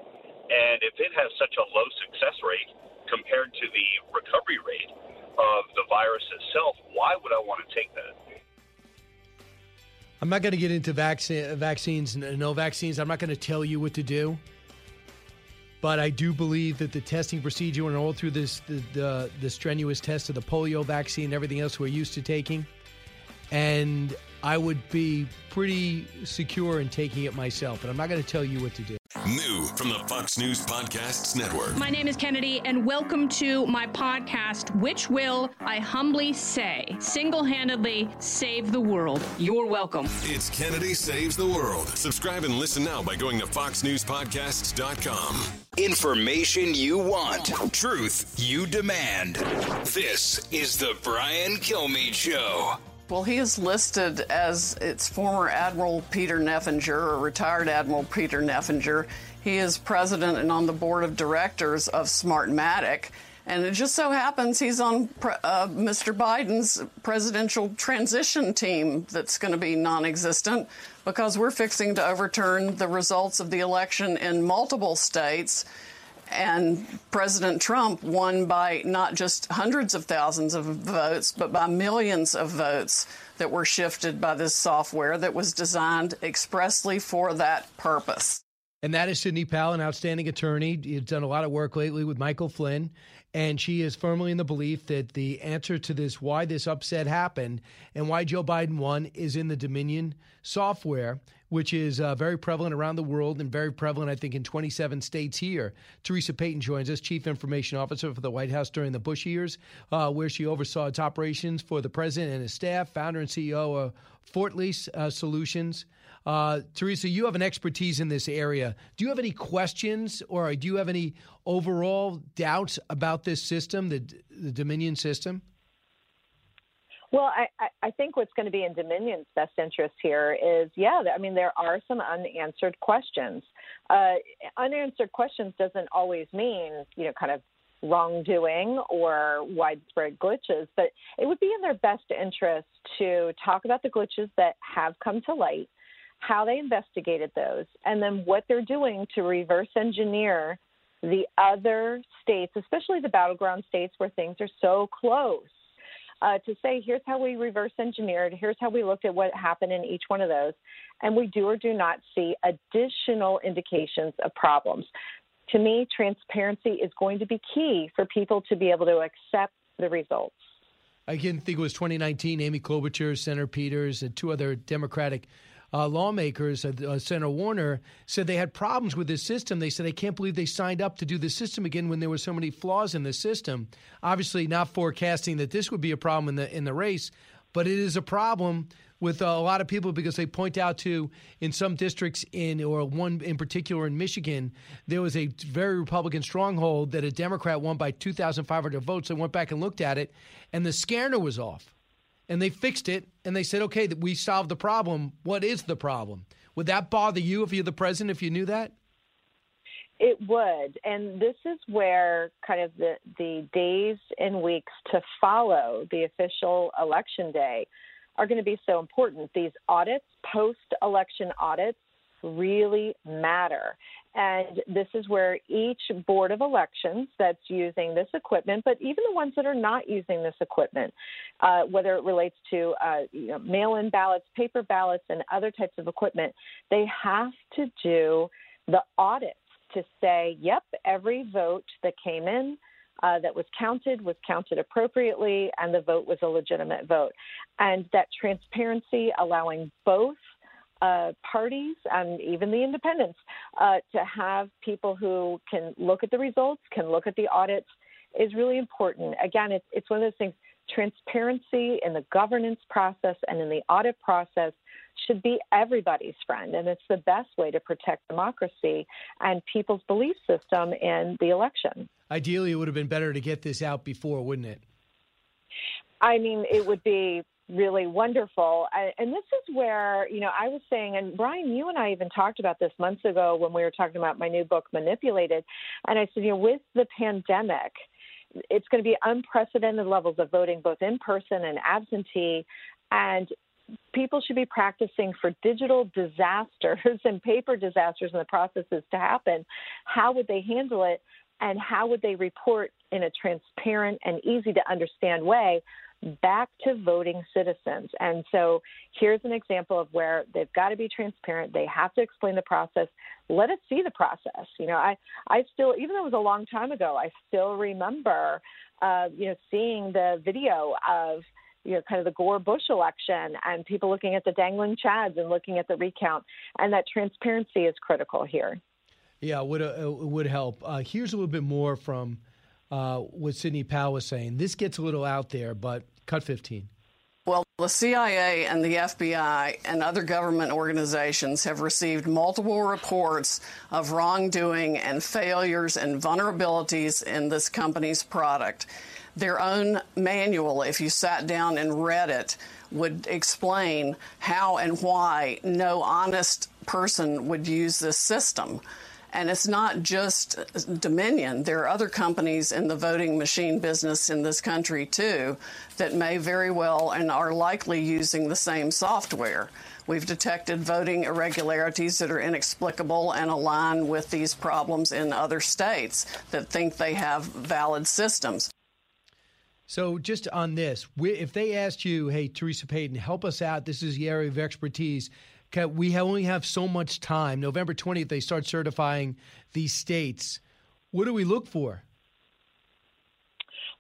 And if it has such a low success rate compared to the recovery rate of the virus itself, why would I want to take that? I'm not going to get into vaccine, vaccines, no vaccines. I'm not going to tell you what to do. But I do believe that the testing procedure and all through this the, the, the strenuous test of the polio vaccine and everything else we're used to taking, and I would be pretty secure in taking it myself. But I'm not going to tell you what to do. New from the Fox News Podcasts Network. My name is Kennedy, and welcome to my podcast, which will, I humbly say, single handedly save the world. You're welcome. It's Kennedy Saves the World. Subscribe and listen now by going to FoxNewsPodcasts.com. Information you want, truth you demand. This is the Brian Kilmeade Show. Well, he is listed as its former Admiral Peter Neffenger, or retired Admiral Peter Neffenger. He is president and on the board of directors of Smartmatic. And it just so happens he's on uh, Mr. Biden's presidential transition team that's going to be non existent because we're fixing to overturn the results of the election in multiple states. And President Trump won by not just hundreds of thousands of votes, but by millions of votes that were shifted by this software that was designed expressly for that purpose. And that is Sidney Powell, an outstanding attorney. He's done a lot of work lately with Michael Flynn. And she is firmly in the belief that the answer to this, why this upset happened and why Joe Biden won, is in the Dominion software, which is uh, very prevalent around the world and very prevalent, I think, in 27 states here. Teresa Payton joins us, Chief Information Officer for the White House during the Bush years, uh, where she oversaw its operations for the president and his staff, founder and CEO of Fortalice uh, Solutions. Uh, Teresa, you have an expertise in this area. Do you have any questions or do you have any overall doubts about this system, the, the Dominion system? Well, I, I think what's going to be in Dominion's best interest here is, yeah, I mean, there are some unanswered questions. Uh, unanswered questions doesn't always mean, you know, kind of wrongdoing or widespread glitches, but it would be in their best interest to talk about the glitches that have come to light, how they investigated those, and then what they're doing to reverse engineer the other states, especially the battleground states where things are so close uh, to say, here's how we reverse engineered, here's how we looked at what happened in each one of those, and we do or do not see additional indications of problems. To me, transparency is going to be key for people to be able to accept the results. I can think it was 2019, Amy Klobuchar, Senator Peters, and two other Democratic uh, lawmakers, uh, uh, Senator Warner, said they had problems with this system. They said they can't believe they signed up to do the system again when there were so many flaws in the system. Obviously, not forecasting that this would be a problem in the in the race, but it is a problem with a lot of people because they point out to in some districts in or one in particular in Michigan there was a very Republican stronghold that a Democrat won by 2,500 votes. They went back and looked at it, and the scanner was off and they fixed it and they said, okay, we solved the problem. What is the problem? Would that bother you if you're the president, if you knew that? It would. And this is where kind of the, the days and weeks to follow the official election day are going to be so important. These audits, post election audits, really matter. And this is where each board of elections that's using this equipment, but even the ones that are not using this equipment, uh, whether it relates to uh, you know, mail in ballots, paper ballots, and other types of equipment, they have to do the audits to say, yep, every vote that came in. Uh, that was counted was counted appropriately, and the vote was a legitimate vote. And that transparency, allowing both uh, parties and even the independents uh, to have people who can look at the results, can look at the audits, is really important. Again, it's, it's one of those things. Transparency in the governance process and in the audit process should be everybody's friend, and it's the best way to protect democracy and people's belief system in the election. Ideally, it would have been better to get this out before, wouldn't it? I mean, it would be really wonderful. And this is where, you know, I was saying, and Brian, you and I even talked about this months ago when we were talking about my new book, Manipulated. And I said, you know, with the pandemic, it's going to be unprecedented levels of voting, both in person and absentee. And people should be practicing for digital disasters and paper disasters and the processes to happen. How would they handle it? And how would they report in a transparent and easy to understand way back to voting citizens. And so here's an example of where they've got to be transparent. They have to explain the process. Let us see the process. You know, I, I still, even though it was a long time ago, I still remember, uh, you know, seeing the video of, you know, kind of the Gore Bush election and people looking at the dangling chads and looking at the recount. And that transparency is critical here. Yeah, would, uh, would help. Uh, here's a little bit more from uh, what Sidney Powell was saying. This gets a little out there, but cut 15. Well, the CIA and the FBI and other government organizations have received multiple reports of wrongdoing and failures and vulnerabilities in this company's product. Their own manual, if you sat down and read it, would explain how and why no honest person would use this system. And it's not just Dominion. There are other companies in the voting machine business in this country, too, that may very well and are likely using the same software. We've detected voting irregularities that are inexplicable and align with these problems in other states that think they have valid systems. So, just on this, if they asked you, hey, Teresa Payton, help us out, this is the area of expertise we only have so much time. November 20th, they start certifying these states. What do we look for?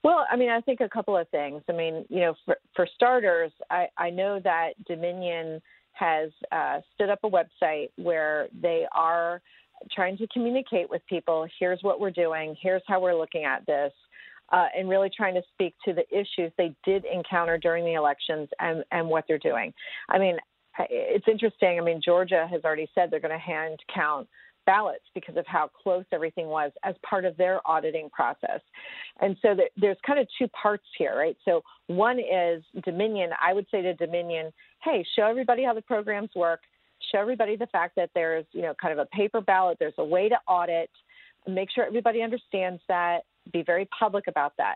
Well, I mean, I think a couple of things. I mean, you know, for, for starters, I, I know that Dominion has uh, stood up a website where they are trying to communicate with people. Here's what we're doing. Here's how we're looking at this. Uh, and really trying to speak to the issues they did encounter during the elections and, and what they're doing. I mean, it's interesting. I mean, Georgia has already said they're going to hand count ballots because of how close everything was as part of their auditing process. And so there's kind of two parts here, right? So one is Dominion. I would say to Dominion, hey, show everybody how the programs work. Show everybody the fact that there's, you know, kind of a paper ballot. There's a way to audit. Make sure everybody understands that. Be very public about that.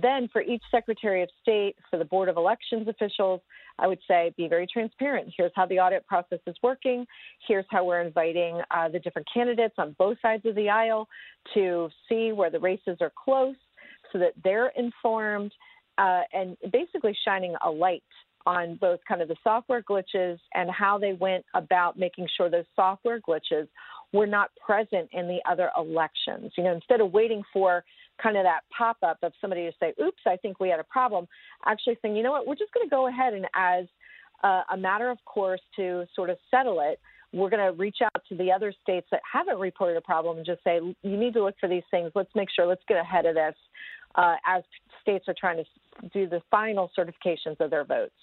Then, for each Secretary of State, for the Board of Elections officials, I would say be very transparent. Here's how the audit process is working. Here's how we're inviting uh, the different candidates on both sides of the aisle to see where the races are close so that they're informed uh, and basically shining a light on both kind of the software glitches and how they went about making sure those software glitches were not present in the other elections. You know, instead of waiting for kind of that pop up of somebody to say, oops, I think we had a problem, actually saying, you know what, we're just going to go ahead and, as uh, a matter of course, to sort of settle it, we're going to reach out to the other states that haven't reported a problem and just say, you need to look for these things. Let's make sure, let's get ahead of this uh, as states are trying to do the final certifications of their votes.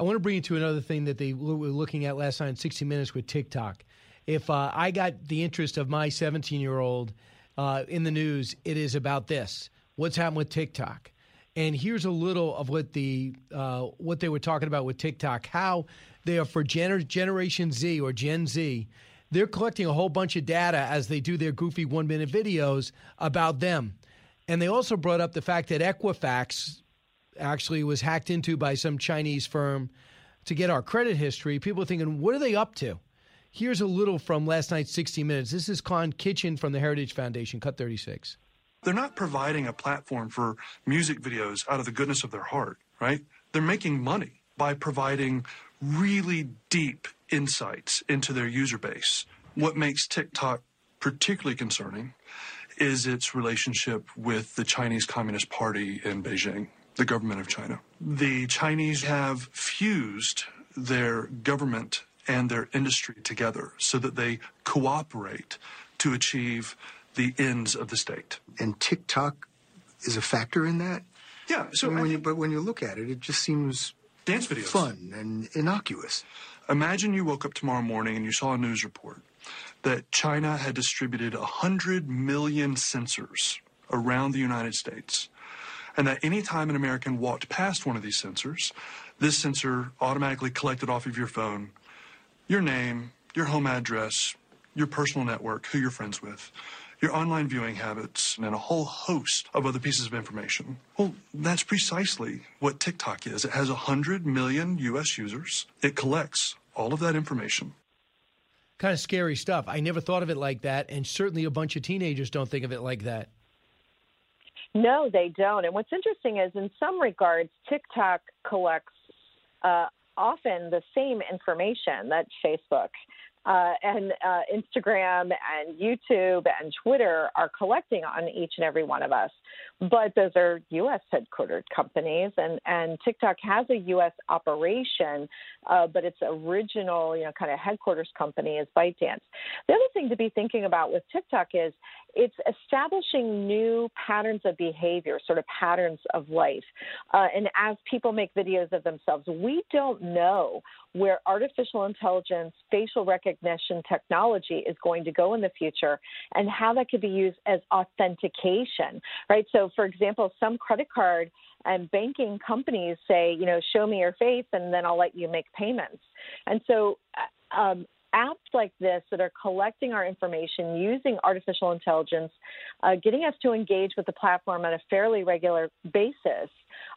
I want to bring you to another thing that they were looking at last night in 60 Minutes with TikTok. If uh, I got the interest of my 17 year old uh, in the news, it is about this: what's happened with TikTok. And here's a little of what the uh, what they were talking about with TikTok. How they are for gener- Generation Z or Gen Z. They're collecting a whole bunch of data as they do their goofy one minute videos about them. And they also brought up the fact that Equifax actually was hacked into by some Chinese firm to get our credit history. People are thinking, what are they up to? Here's a little from last night's 60 Minutes. This is Klon Kitchen from the Heritage Foundation, cut 36. They're not providing a platform for music videos out of the goodness of their heart, right? They're making money by providing really deep insights into their user base. What makes TikTok particularly concerning is its relationship with the Chinese Communist Party in Beijing, the government of China. The Chinese have fused their government and their industry together so that they cooperate to achieve the ends of the state. And TikTok is a factor in that? Yeah. So, when you, but when you look at it, it just seems dance videos fun and innocuous. Imagine you woke up tomorrow morning and you saw a news report that China had distributed 100 million sensors around the United States. And that any time an American walked past one of these sensors, this sensor automatically collected off of your phone your name, your home address, your personal network, who you're friends with, your online viewing habits, and a whole host of other pieces of information. Well, that's precisely what TikTok is. It has 100 million US users. It collects all of that information. Kind of scary stuff. I never thought of it like that, and certainly a bunch of teenagers don't think of it like that. No, they don't. And what's interesting is, in some regards, TikTok collects uh, often the same information that Facebook uh, and uh, Instagram and YouTube and Twitter are collecting on each and every one of us. But those are U.S. headquartered companies, and, and TikTok has a U.S. operation, uh, but its original, you know, kind of headquarters company is ByteDance. The other thing to be thinking about with TikTok is it's establishing new patterns of behavior, sort of patterns of life. Uh, and as people make videos of themselves, we don't know where artificial intelligence, facial recognition technology is going to go in the future and how that could be used as authentication, right? So, for example, some credit card and banking companies say, you know, show me your face and then I'll let you make payments. And so, uh, um, apps like this that are collecting our information using artificial intelligence, uh, getting us to engage with the platform on a fairly regular basis,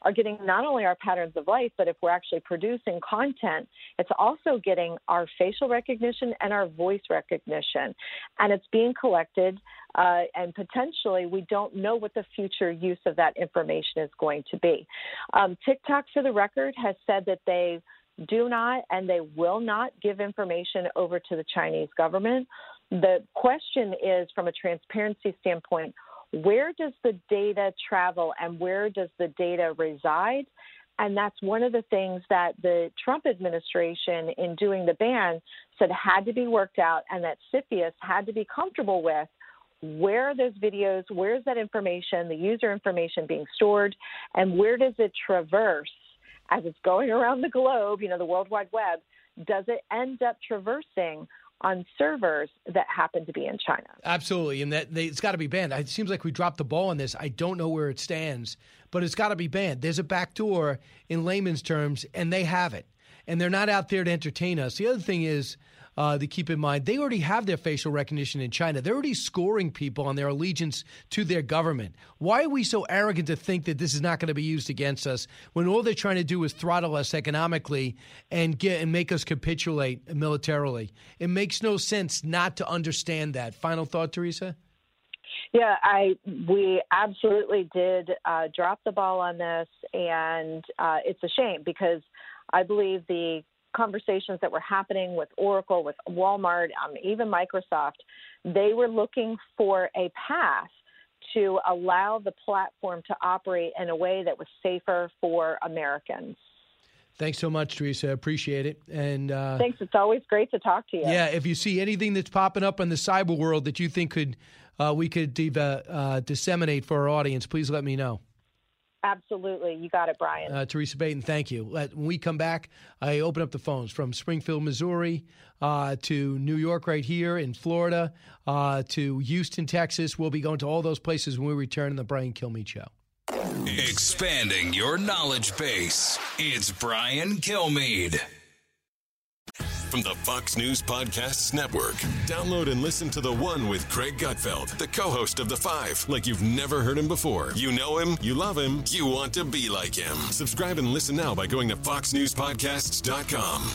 are getting not only our patterns of life, but if we're actually producing content, it's also getting our facial recognition and our voice recognition. And it's being collected, uh, and potentially we don't know what the future use of that information is going to be. Um, TikTok, for the record, has said that they do not and they will not give information over to the Chinese government. The question is from a transparency standpoint, where does the data travel and where does the data reside? And that's one of the things that the Trump administration, in doing the ban, said had to be worked out and that CFIUS had to be comfortable with. Where are those videos? Where's that information, the user information being stored? And where does it traverse as it's going around the globe, you know, the World Wide Web? Does it end up traversing on servers that happen to be in China. Absolutely, and that they, it's got to be banned. It seems like we dropped the ball on this. I don't know where it stands, but it's got to be banned. There's a back door in layman's terms, and they have it, and they're not out there to entertain us. The other thing is uh, to keep in mind they already have their facial recognition in China. They're already scoring people on their allegiance to their government. Why are we so arrogant to think that this is not going to be used against us when all they're trying to do is throttle us economically and get and make us capitulate militarily? It makes no sense not to understand that. Final thought, Teresa. Yeah, I we absolutely did uh, drop the ball on this, and uh, it's a shame because I believe the conversations that were happening with Oracle, with Walmart, um, even Microsoft, they were looking for a path to allow the platform to operate in a way that was safer for Americans. Thanks so much, Teresa. Appreciate it. And uh, thanks. It's always great to talk to you. Yeah. If you see anything that's popping up in the cyber world that you think could uh, we could uh, disseminate for our audience, please let me know. Absolutely. You got it, Brian. Uh, Teresa Payton, thank you. When we come back, I open up the phones from Springfield, Missouri, uh, to New York, right here in Florida, uh, to Houston, Texas. We'll be going to all those places when we return in the Brian Kilmeade Show. Expanding your knowledge base. It's Brian Kilmeade. From the Fox News Podcasts Network. Download and listen to The One with Greg Gutfeld, the co host of The Five, like you've never heard him before. You know him, you love him, you want to be like him. Subscribe and listen now by going to FoxNewsPodcasts.com.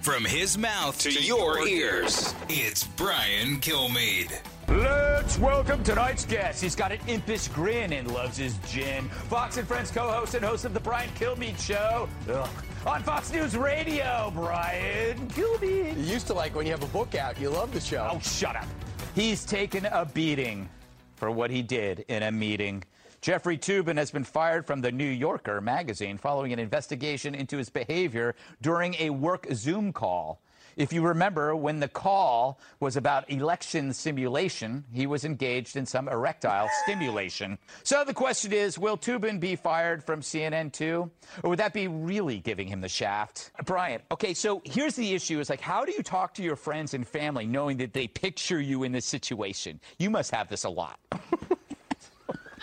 From his mouth to, to your, your ears, it's Brian Kilmeade. Let's welcome tonight's guest. He's got an impish grin and loves his gin. Fox and Friends co-host and host of the Brian Kilmeade Show. Ugh. On Fox News Radio, Brian Kilmeade. You used to like when you have a book out. You love the show. Oh, shut up. He's taken a beating for what he did in a meeting. Jeffrey Toobin has been fired from the New Yorker magazine following an investigation into his behavior during a work Zoom call. If you remember, when the call was about election simulation, he was engaged in some erectile stimulation. So the question is, will Toobin be fired from CNN too? Or would that be really giving him the shaft? Brian, okay, so here's the issue is like, how do you talk to your friends and family knowing that they picture you in this situation? You must have this a lot.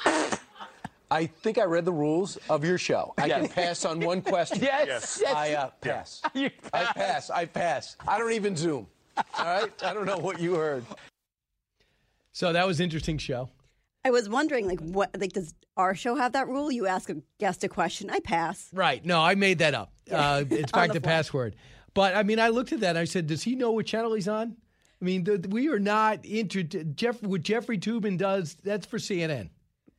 I think I read the rules of your show. I yes. can pass on one question. yes. yes. I uh, pass. pass. I pass. I pass. I don't even Zoom. All right. I don't know what you heard. So that was interesting show. I was wondering, like, what, like, does our show have that rule? You ask a guest a question, I pass. Right. No, I made that up. Uh, it's back to password. But I mean, I looked at that. And I said, does he know what channel he's on? I mean, the, we are not into Jeff. What Jeffrey Toobin does, that's for CNN.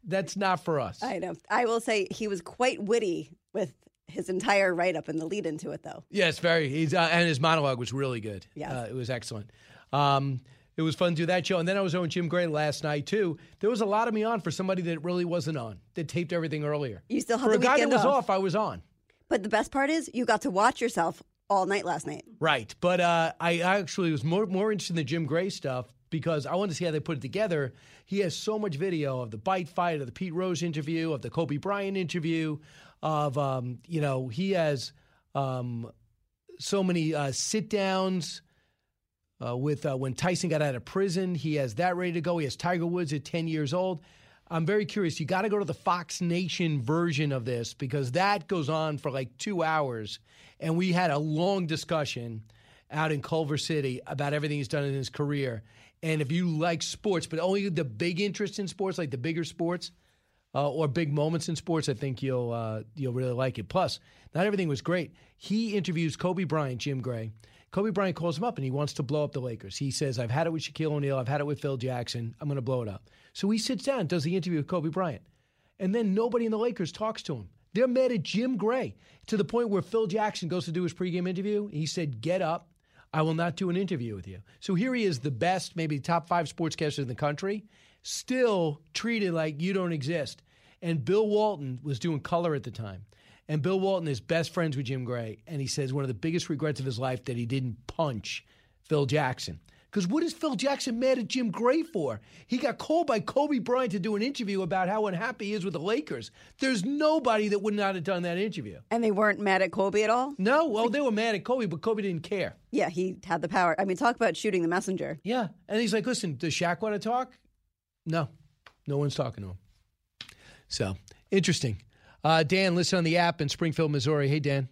That's not for us. I know. I will say he was quite witty with his entire write up and the lead into it, though. Yes, very. He's uh, and his monologue was really good. Yeah, uh, it was excellent. Um, it was fun to do that show, and then I was on Jim Gray last night too. There was a lot of me on for somebody that really wasn't on. That taped everything earlier. You still have for the a guy that was off. off. I was on. But the best part is you got to watch yourself all night last night. Right, but uh, I actually was more more interested in the Jim Gray stuff because I wanted to see how they put it together. He has so much video of the bite fight, of the Pete Rose interview, of the Kobe Bryant interview, of um, you know he has um, so many uh, sit downs. Uh, with uh, when Tyson got out of prison, he has that ready to go. He has Tiger Woods at 10 years old. I'm very curious. You got to go to the Fox Nation version of this because that goes on for like two hours. And we had a long discussion out in Culver City about everything he's done in his career. And if you like sports, but only the big interest in sports, like the bigger sports uh, or big moments in sports, I think you'll uh, you'll really like it. Plus, not everything was great. He interviews Kobe Bryant, Jim Gray. Kobe Bryant calls him up and he wants to blow up the Lakers. He says, "I've had it with Shaquille O'Neal. I've had it with Phil Jackson. I'm going to blow it up." So he sits down, does the interview with Kobe Bryant, and then nobody in the Lakers talks to him. They're mad at Jim Gray to the point where Phil Jackson goes to do his pregame interview. He said, "Get up." I will not do an interview with you. So here he is, the best, maybe top five sportscaster in the country, still treated like you don't exist. And Bill Walton was doing color at the time. And Bill Walton is best friends with Jim Gray. And he says one of the biggest regrets of his life that he didn't punch Phil Jackson. Because what is Phil Jackson mad at Jim Gray for? He got called by Kobe Bryant to do an interview about how unhappy he is with the Lakers. There's nobody that would not have done that interview. And they weren't mad at Kobe at all? No, well, they were mad at Kobe, but Kobe didn't care. Yeah, he had the power. I mean, talk about shooting the messenger. Yeah. And he's like, listen, does Shaq want to talk? No, no one's talking to him. So interesting. Uh, Dan, listen on the app in Springfield, Missouri. Hey, Dan.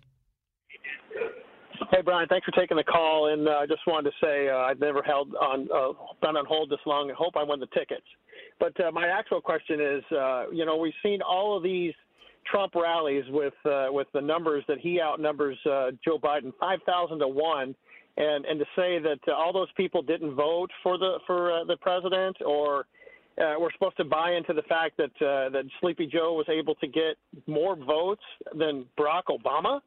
Hey Brian, thanks for taking the call. And uh, I just wanted to say uh, I've never held on uh, been on hold this long. I hope I won the tickets. But uh, my actual question is, uh, you know, we've seen all of these Trump rallies with with the numbers that he outnumbers Joe Biden five thousand to one, and and to say that all those people didn't vote for the for the president or uh, we're supposed to buy into the fact that uh, that Sleepy Joe was able to get more votes than Barack Obama.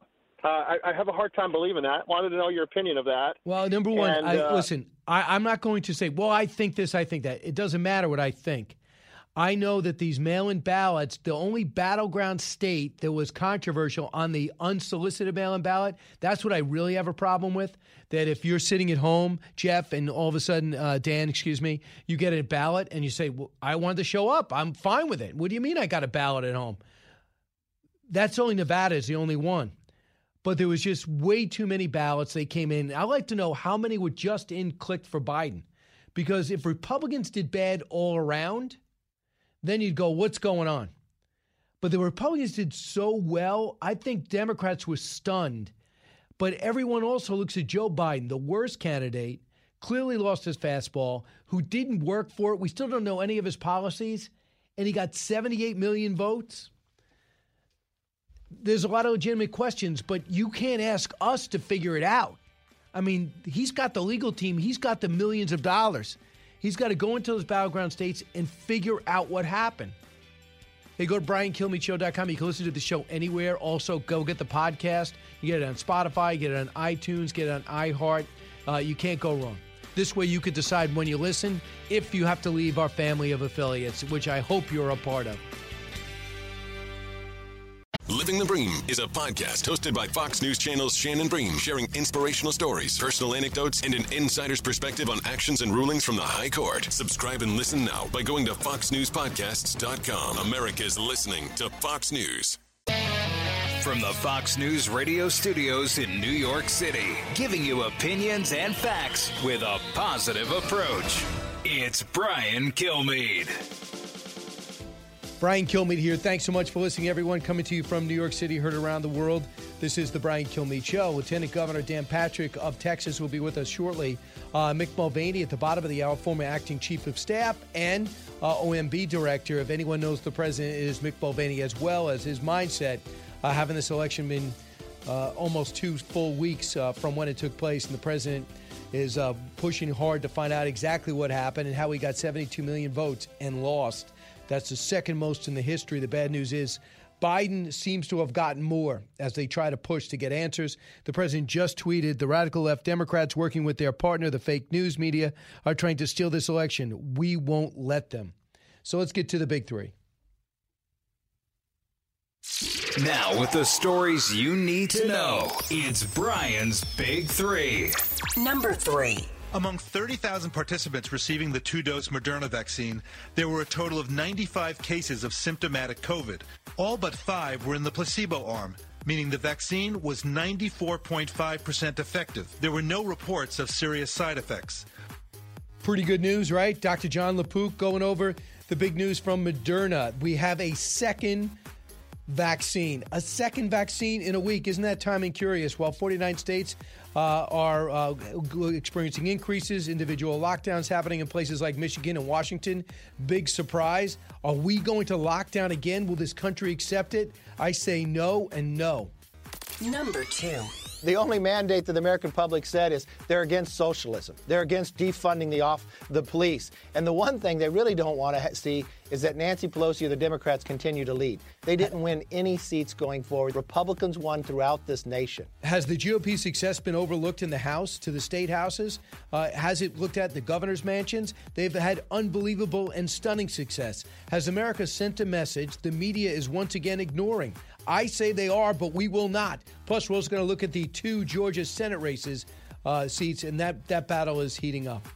Uh, I, I have a hard time believing that. Wanted to know your opinion of that. Well, number one, And, I, uh, listen, I, I'm not going to say, well, I think this, I think that. It doesn't matter what I think. I know that these mail in ballots, the only battleground state that was controversial on the unsolicited mail in ballot, that's what I really have a problem with. That if you're sitting at home, Jeff, and all of a sudden, uh, Dan, excuse me, you get a ballot and you say, well, I wanted to show up. I'm fine with it. What do you mean I got a ballot at home? That's only Nevada is the only one. But there was just way too many ballots. They came in. I'd like to know how many were just in clicked for Biden. Because if Republicans did bad all around, then you'd go, what's going on? But the Republicans did so well, I think Democrats were stunned. But everyone also looks at Joe Biden, the worst candidate, clearly lost his fastball, who didn't work for it. We still don't know any of his policies, and he got 78 million votes. There's a lot of legitimate questions, but you can't ask us to figure it out. I mean, he's got the legal team, he's got the millions of dollars. He's got to go into those battleground states and figure out what happened. Hey, go to BrianKilmeadeShow.com. You can listen to the show anywhere. Also, go get the podcast. You get it on Spotify, get it on iTunes, get it on iHeart. Uh, you can't go wrong. This way, you could decide when you listen if you have to leave our family of affiliates, which I hope you're a part of. Living the Bream is a podcast hosted by Fox News Channel's Shannon Bream, sharing inspirational stories, personal anecdotes, and an insider's perspective on actions and rulings from the High Court. Subscribe and listen now by going to foxnewspodcasts.com. America's listening to Fox News. From the Fox News radio studios in New York City, giving you opinions and facts with a positive approach. It's Brian Kilmeade. Brian Kilmeade here. Thanks so much for listening, everyone. Coming to you from New York City, heard around the world. This is the Brian Kilmeade Show. Lieutenant Governor Dan Patrick of Texas will be with us shortly. Uh, Mick Mulvaney at the bottom of the hour, former acting chief of staff and uh, OMB director. If anyone knows the president, it is Mick Mulvaney as well as his mindset. Uh, having this election been uh, almost two full weeks uh, from when it took place, and the president is uh, pushing hard to find out exactly what happened and how he got 72 million votes and lost. That's the second most in the history. The bad news is Biden seems to have gotten more as they try to push to get answers. The president just tweeted the radical left Democrats working with their partner, the fake news media, are trying to steal this election. We won't let them. So let's get to the big three. Now, with the stories you need to know, it's Brian's Big Three. Number three. Among 30,000 participants receiving the two dose Moderna vaccine, there were a total of 95 cases of symptomatic COVID. All but five were in the placebo arm, meaning the vaccine was 94.5% effective. There were no reports of serious side effects. Pretty good news, right? Dr. Jon LaPook going over the big news from Moderna. We have a second vaccine, a second vaccine in a week. Isn't that timing curious? While 49 states uh, are uh, experiencing increases, individual lockdowns happening in places like Michigan and Washington. Big surprise. Are we going to lock down again? Will this country accept it? I say no and no. Number two. The only mandate that the American public said is they're against socialism. They're against defunding the off the police. And the one thing they really don't want to see is that Nancy Pelosi or the Democrats continue to lead. They didn't win any seats going forward. Republicans won throughout this nation. Has the GOP success been overlooked in the House to the state houses? Uh, has it looked at the governor's mansions? They've had unbelievable and stunning success. Has America sent a message the media is once again ignoring? I say they are, but we will not. Plus, we're also going to look at the two Georgia Senate races uh, seats, and that, that battle is heating up.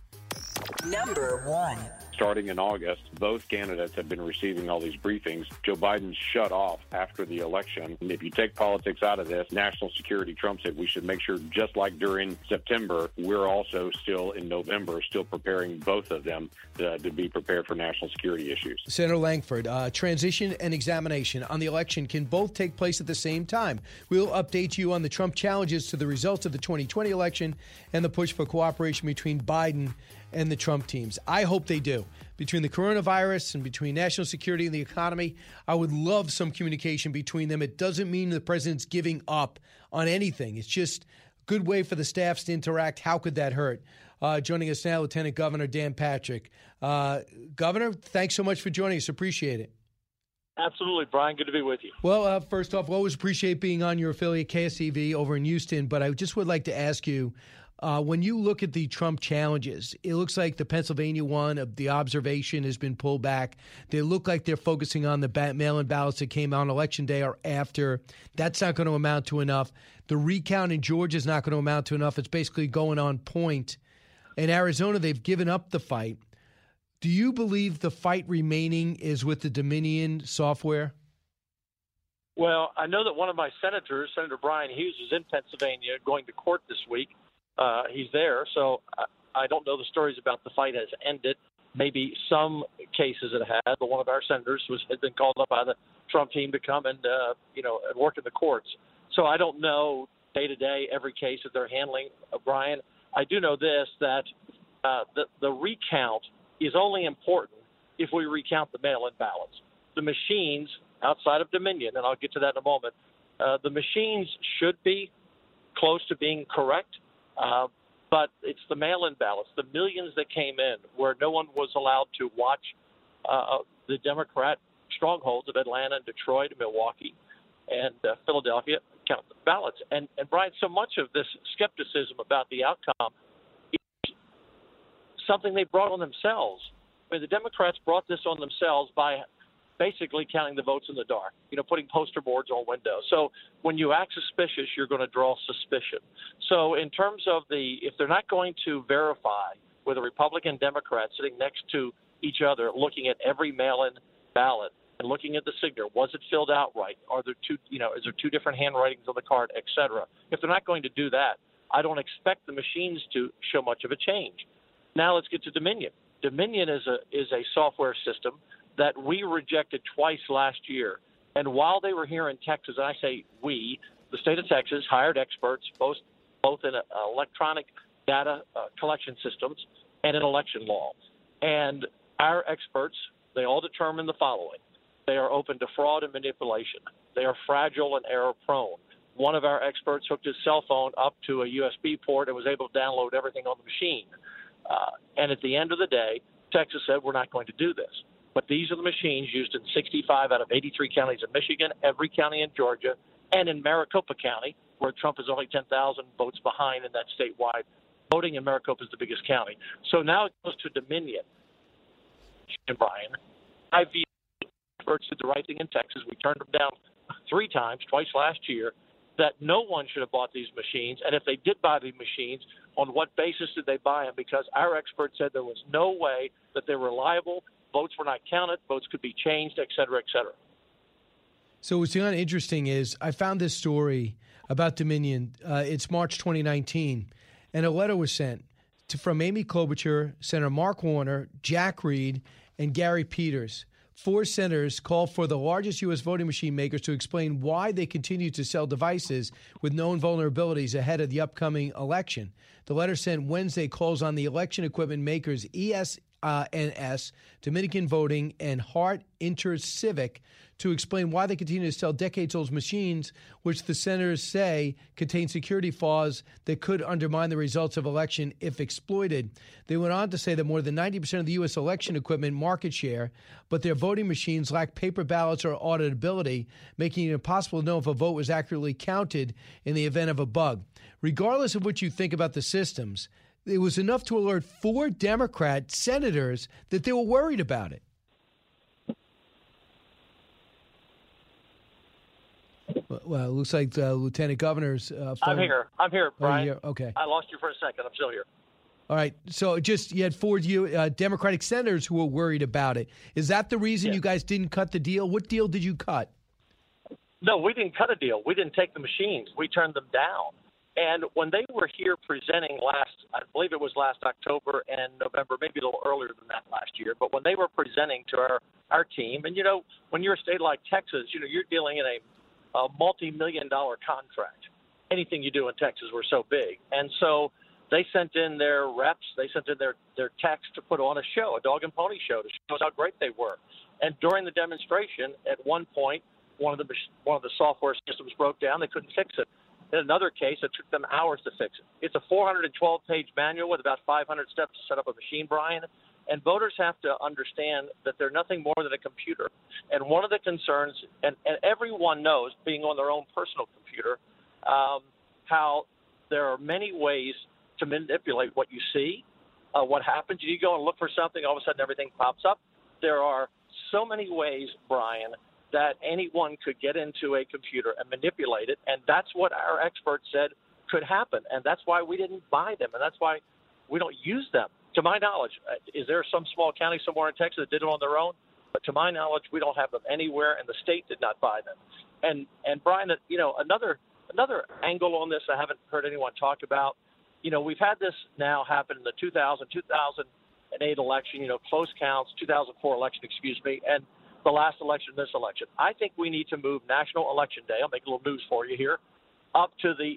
Number one starting in August, both candidates have been receiving all these briefings. Joe Biden shut off after the election. And if you take politics out of this, national security trumps it. We should make sure, just like during September, we're also still in November, still preparing both of them to, to be prepared for national security issues. Senator Lankford, uh, transition and examination on the election can both take place at the same time. We'll update you on the Trump challenges to the results of the 2020 election and the push for cooperation between Biden and the Trump teams. I hope they do. Between the coronavirus and between national security and the economy, I would love some communication between them. It doesn't mean the president's giving up on anything. It's just a good way for the staffs to interact. How could that hurt? Uh, joining us now, Lieutenant Governor Dan Patrick. Uh, Governor, thanks so much for joining us. Appreciate it. Absolutely, Brian. Good to be with you. Well, uh, first off, always appreciate being on your affiliate KSEV over in Houston. But I just would like to ask you uh, when you look at the Trump challenges, it looks like the Pennsylvania one of the observation has been pulled back. They look like they're focusing on the mail-in ballots that came out on election day or after. That's not going to amount to enough. The recount in Georgia is not going to amount to enough. It's basically going on point. In Arizona, they've given up the fight. Do you believe the fight remaining is with the Dominion software? Well, I know that one of my senators, Senator Bryan Hughes, is in Pennsylvania going to court this week uh, he's there. So I, I don't know the stories about the fight has ended. Maybe some cases it has, but one of our senators was had been called up by the Trump team to come and uh, you know and work in the courts. So I don't know day to day every case that they're handling. Uh, Brian, I do know this that uh, the the recount is only important if we recount the mail-in ballots. The machines outside of Dominion, and I'll get to that in a moment. Uh, the machines should be close to being correct uh, but it's the mail-in ballots, the millions that came in, where no one was allowed to watch uh, the Democrat strongholds of Atlanta and Detroit and Milwaukee and uh, Philadelphia count the ballots. And, and Brian, so much of this skepticism about the outcome is something they brought on themselves. I mean, the Democrats brought this on themselves by basically counting the votes in the dark, you know, putting poster boards on windows. So when you act suspicious, you're going to draw suspicion. So in terms of the, if they're not going to verify with a Republican Democrat sitting next to each other, looking at every mail-in ballot and looking at the signature, was it filled out right? Are there two, you know, is there two different handwritings on the card, et cetera? If they're not going to do that, I don't expect the machines to show much of a change. Now let's get to Dominion. Dominion is a is a software system that we rejected twice last year. And while they were here in Texas, and I say we, the state of Texas hired experts both both in uh, electronic data uh, collection systems and in election law. And our experts, they all determine the following: they are open to fraud and manipulation. They are fragile and error prone. One of our experts hooked his cell phone up to a USB port and was able to download everything on the machine. Uh, and at the end of the day, Texas said, we're not going to do this. But these are the machines used in 65 out of 83 counties in Michigan, every county in Georgia, and in Maricopa County, where Trump is only 10,000 votes behind in that statewide. Voting in Maricopa is the biggest county. So now it goes to Dominion. And Brian, I view experts did the right thing in Texas. We turned them down three times, twice last year, that no one should have bought these machines. And if they did buy these machines, on what basis did they buy them? Because our experts said there was no way that they're reliable votes were not counted, votes could be changed, et cetera, et cetera. So what's kind of interesting is I found this story about Dominion. Uh, it's March 2019, and a letter was sent to, from Amy Klobuchar, Senator Mark Warner, Jack Reed, and Gary Peters. Four senators called for the largest U.S. voting machine makers to explain why they continue to sell devices with known vulnerabilities ahead of the upcoming election. The letter sent Wednesday calls on the election equipment makers ES, uh, NS, Dominion Voting, and Hart InterCivic to explain why they continue to sell decades old machines, which the senators say contain security flaws that could undermine the results of election if exploited. They went on to say that more than 90% of the U.S. election equipment market share, but their voting machines lack paper ballots or auditability, making it impossible to know if a vote was accurately counted in the event of a bug. Regardless of what you think about the systems, it was enough to alert four Democrat senators that they were worried about it. Well, it looks like the lieutenant governor's. Uh. I'm here. I'm here, Brian. Oh, Okay. I lost you for a second. I'm still here. All right. So just you had four uh, Democratic senators who were worried about it. Is that the reason you guys didn't cut the deal? What deal did you cut? No, we didn't cut a deal. We didn't take the machines. We turned them down. And when they were here presenting last, I believe it was last October and November, maybe a little earlier than that last year, but when they were presenting to our, our team, and you know, when you're a state like Texas, you know, you're dealing in a, a multi million dollar contract. Anything you do in Texas, we're so big. And so they sent in their reps, they sent in their, their techs to put on a show, a dog and pony show to show us how great they were. And during the demonstration, at one point, one of the one of the software systems broke down. They couldn't fix it. In another case, it took them hours to fix it. It's a 412-page manual with about 500 steps to set up a machine, Brian. And voters have to understand that they're nothing more than a computer. And one of the concerns, and, and everyone knows, being on their own personal computer, um, how there are many ways to manipulate what you see, uh, what happens. You go and look for something, all of a sudden everything pops up. There are so many ways, Brian, that anyone could get into a computer and manipulate it. And that's what our experts said could happen. And that's why we didn't buy them. And that's why we don't use them. To my knowledge, uh, is there some small county somewhere in Texas that did it on their own? But to my knowledge, we don't have them anywhere, and the state did not buy them. And and Brian, you know, another another angle on this I haven't heard anyone talk about. You know, we've had this now happen in the 2000 2008 election. You know, close counts, 2004 election, excuse me, and the last election, this election. I think we need to move National Election Day. I'll make a little news for you here, up to the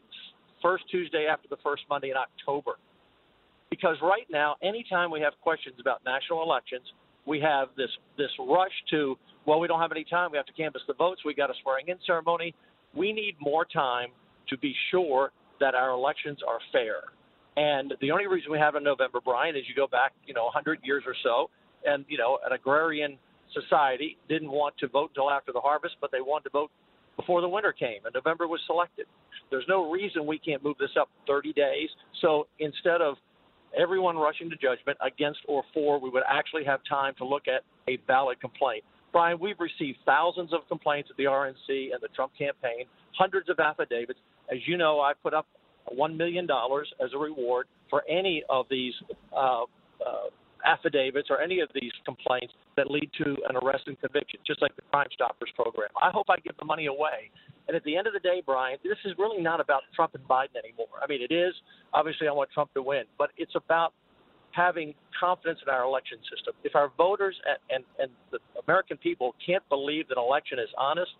first Tuesday after the first Monday in October. Because right now, anytime we have questions about national elections, we have this this rush to well, we don't have any time. We have to canvass the votes. We got a swearing in ceremony. We need more time to be sure that our elections are fair. And the only reason we have in November, Brian, is you go back, you know, 100 years or so, and you know, an agrarian society didn't want to vote until after the harvest, but they wanted to vote before the winter came, and November was selected. There's no reason we can't move this up 30 days. So instead of everyone rushing to judgment against or for, we would actually have time to look at a valid complaint. Brian, we've received thousands of complaints at the RNC and the Trump campaign, hundreds of affidavits. As you know, I put up $1 million as a reward for any of these uh, uh, affidavits or any of these complaints that lead to an arrest and conviction, just like the Crime Stoppers program. I hope I give the money away. And at the end of the day, Brian, this is really not about Trump and Biden anymore. I mean, it is. Obviously, I want Trump to win, but it's about having confidence in our election system. If our voters and, and, and the American people can't believe that an election is honest,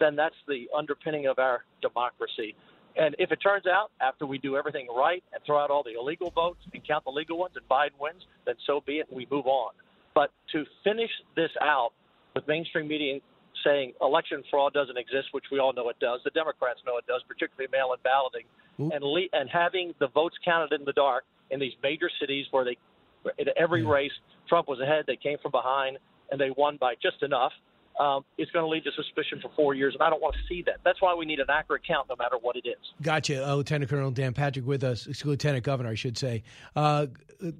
then that's the underpinning of our democracy. And if it turns out after we do everything right and throw out all the illegal votes and count the legal ones and Biden wins, then so be it and we move on. But to finish this out with mainstream media saying election fraud doesn't exist, which we all know it does, the Democrats know it does, particularly mail-in balloting, mm-hmm. and le- and having the votes counted in the dark in these major cities where they in every race Trump was ahead, they came from behind, and they won by just enough. Um, it's going to lead to suspicion for four years, and I don't want to see that. That's why we need an accurate count, no matter what it is. Gotcha. Uh, Lieutenant Colonel Dan Patrick with us, Lieutenant Governor, I should say. Uh,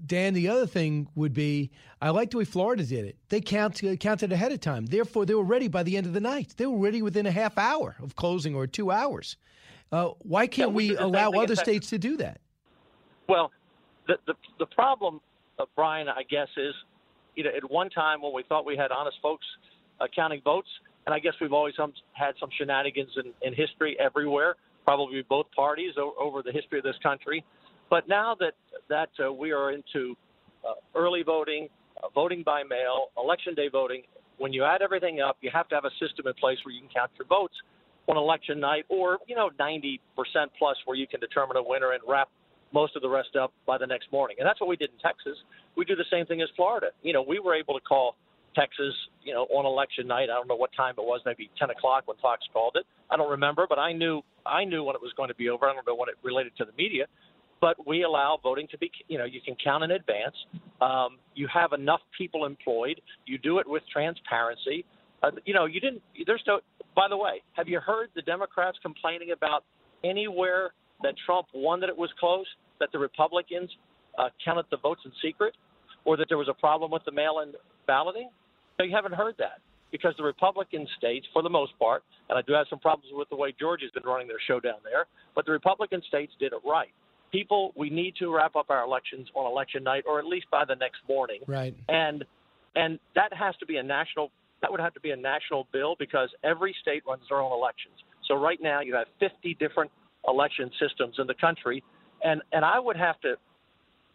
Dan, the other thing would be I like the way Florida did it. They count, uh, counted ahead of time. Therefore, they were ready by the end of the night. They were ready within a half hour of closing or two hours. Uh, why can't Yeah, we we did the same allow other states to do that? Well, the the, the problem, uh, Brian, I guess, is you know at one time when we thought we had honest folks uh, counting votes, and I guess we've always had some shenanigans in, in history everywhere, probably both parties o- over the history of this country. But now that that uh, we are into uh, early voting, uh, voting by mail, election day voting, when you add everything up, you have to have a system in place where you can count your votes on election night, or you know, 90% plus, where you can determine a winner and wrap most of the rest up by the next morning. And that's what we did in Texas. We do the same thing as Florida. You know, we were able to call Texas, you know, on election night. I don't know what time it was, maybe 10 o'clock when Fox called it. I don't remember, but I knew I knew when it was going to be over. I don't know when it related to the media, but we allow voting to be, you know, you can count in advance. Um, you have enough people employed. You do it with transparency. Uh, you know, you didn't. There's no. By the way, have you heard the Democrats complaining about anywhere that Trump won that it was close, that the Republicans uh, counted the votes in secret, or that there was a problem with the mail-in balloting? No, you haven't heard that because the Republican states, for the most part, and I do have some problems with the way Georgia's been running their show down there, but the Republican states did it right. People, we need to wrap up our elections on election night, or at least by the next morning. Right. And and that has to be a national. That would have to be a national bill because every state runs their own elections. So right now you have 50 different election systems in the country, and and I would have to,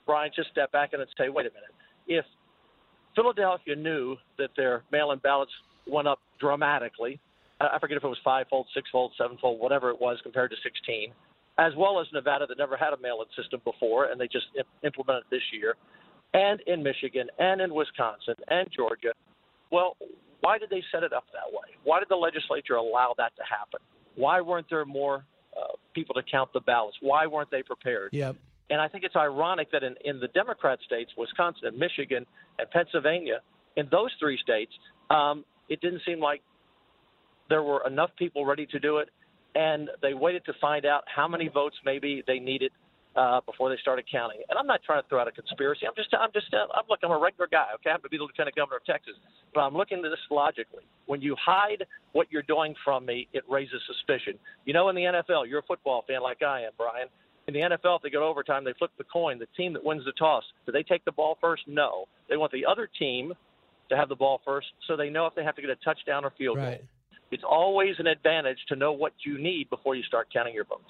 Brian, just step back and say, wait a minute, if Philadelphia knew that their mail-in ballots went up dramatically. I forget if it was fivefold, sixfold, sevenfold, whatever it was compared to 16, as well as Nevada that never had a mail-in system before, and they just implemented this year, and in Michigan, and in Wisconsin, and Georgia. Well, why did they set it up that way? Why did the legislature allow that to happen? Why weren't there more uh, people to count the ballots? Why weren't they prepared? Yep. And I think it's ironic that in, in the Democrat states, Wisconsin and Michigan and Pennsylvania, in those three states, um, it didn't seem like there were enough people ready to do it. And they waited to find out how many votes maybe they needed uh, before they started counting. And I'm not trying to throw out a conspiracy. I'm just, I'm just, uh, I'm look, I'm a regular guy. Okay, I happen to be the lieutenant governor of Texas, but I'm looking at this logically. When you hide what you're doing from me, it raises suspicion. You know, in the NFL, you're a football fan like I am, Brian. In the NFL, if they go to overtime, they flip the coin. The team that wins the toss, do they take the ball first? No. They want the other team to have the ball first, so they know if they have to get a touchdown or field right. goal. It's always an advantage to know what you need before you start counting your votes.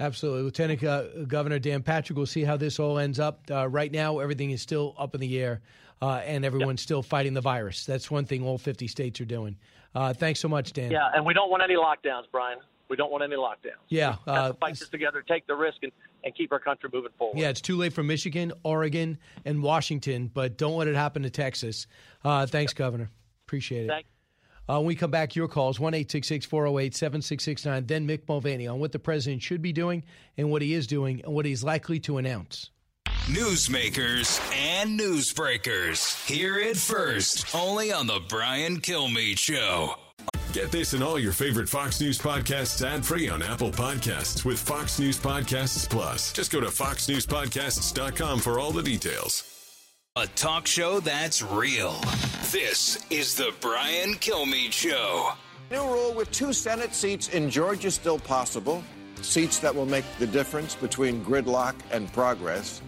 Absolutely. Lieutenant uh, Governor Dan Patrick, we'll see how this all ends up. Uh, right now, everything is still up in the air, uh, and everyone's yep. still fighting the virus. That's one thing all 50 states are doing. Uh, thanks so much, Dan. Yeah, and we don't want any lockdowns, Brian. We don't want any lockdowns. Yeah. We have to fight this together, take the risk, and, and keep our country moving forward. Yeah, it's too late for Michigan, Oregon, and Washington, but don't let it happen to Texas. Uh, thanks, yep. Governor. Appreciate it. Thank uh, when we come back, your calls, 1 408 7669. Then Mick Mulvaney on what the president should be doing and what he is doing and what he's likely to announce. Newsmakers and newsbreakers. Hear it first, only on The Brian Kilmeade Show. Get this and all your favorite Fox News podcasts ad free on Apple Podcasts with Fox News Podcasts Plus. Just go to foxnewspodcasts.com for all the details. A talk show that's real. This is The Brian Kilmeade Show. New rule with two Senate seats in Georgia still possible, seats that will make the difference between gridlock and progress.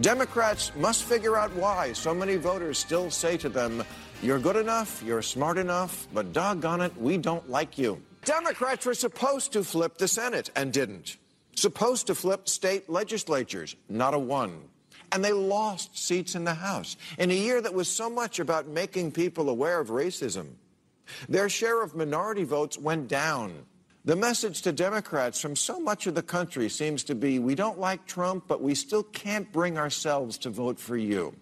Democrats must figure out why so many voters still say to them, You're good enough, you're smart enough, but doggone it, we don't like you. Democrats were supposed to flip the Senate and didn't. Supposed to flip state legislatures, not a one and they lost seats in the House in a year that was so much about making people aware of racism. Their share of minority votes went down. The message to Democrats from so much of the country seems to be we don't like Trump, but we still can't bring ourselves to vote for you.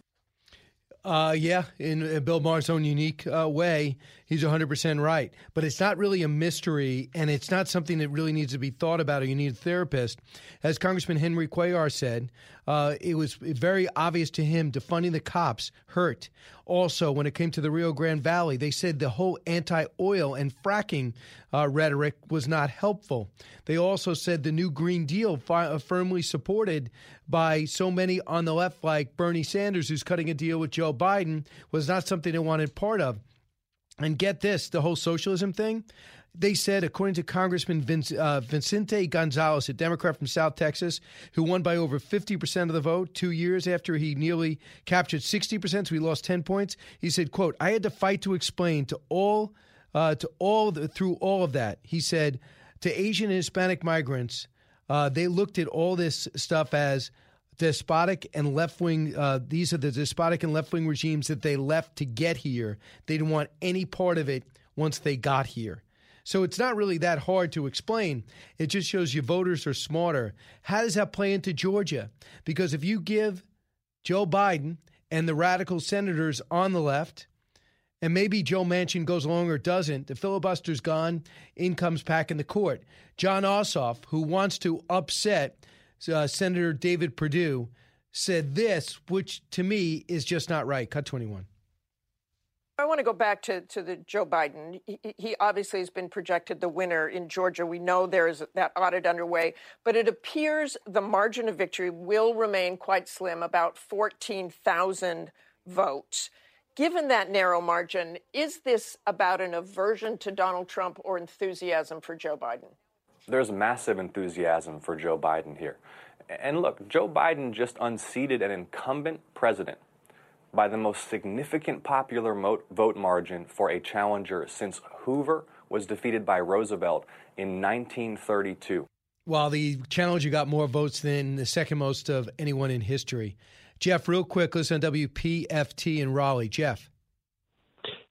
Uh, yeah, in Bill Maher's own unique uh, way, he's 100% right. But it's not really a mystery, and it's not something that really needs to be thought about or you need a therapist. As Congressman Henry Cuellar said, uh, it was very obvious to him defunding the cops hurt. Also, when it came to the Rio Grande Valley, they said the whole anti oil and fracking uh, rhetoric was not helpful. They also said the new Green Deal, fi- uh, firmly supported by so many on the left, like Bernie Sanders, who's cutting a deal with Joe Biden, was not something they wanted part of. And get this the whole socialism thing they said, according to Congressman Vince, uh, Vicente Gonzalez, a Democrat from South Texas, who won by over 50% of the vote two years after he nearly captured 60%, so he lost 10 points. He said, quote, I had to fight to explain to all, uh, to all, the, through all of that. He said, to Asian and Hispanic migrants, uh, they looked at all this stuff as despotic and left wing. Uh, these are the despotic and left wing regimes that they left to get here. They didn't want any part of it once they got here. So it's not really that hard to explain. It just shows you voters are smarter. How does that play into Georgia? Because if you give Joe Biden and the radical senators on the left, and maybe Joe Manchin goes along or doesn't, the filibuster's gone, in comes back in the court. Jon Ossoff, who wants to upset uh, Senator David Perdue, said this, which to me is just not right. Cut 21. I want to go back to, to the Joe Biden. He, he, obviously has been projected the winner in Georgia. We know there is that audit underway, but it appears the margin of victory will remain quite slim, about 14,000 votes. Given that narrow margin, is this about an aversion to Donald Trump or enthusiasm for Joe Biden? There's massive enthusiasm for Joe Biden here. And look, Joe Biden just unseated an incumbent president by the most significant popular vote margin for a challenger since Hoover was defeated by Roosevelt in 1932. While the challenger got more votes than the second most of anyone in history. Jeff, real quick, listen on WPFT in Raleigh. Jeff.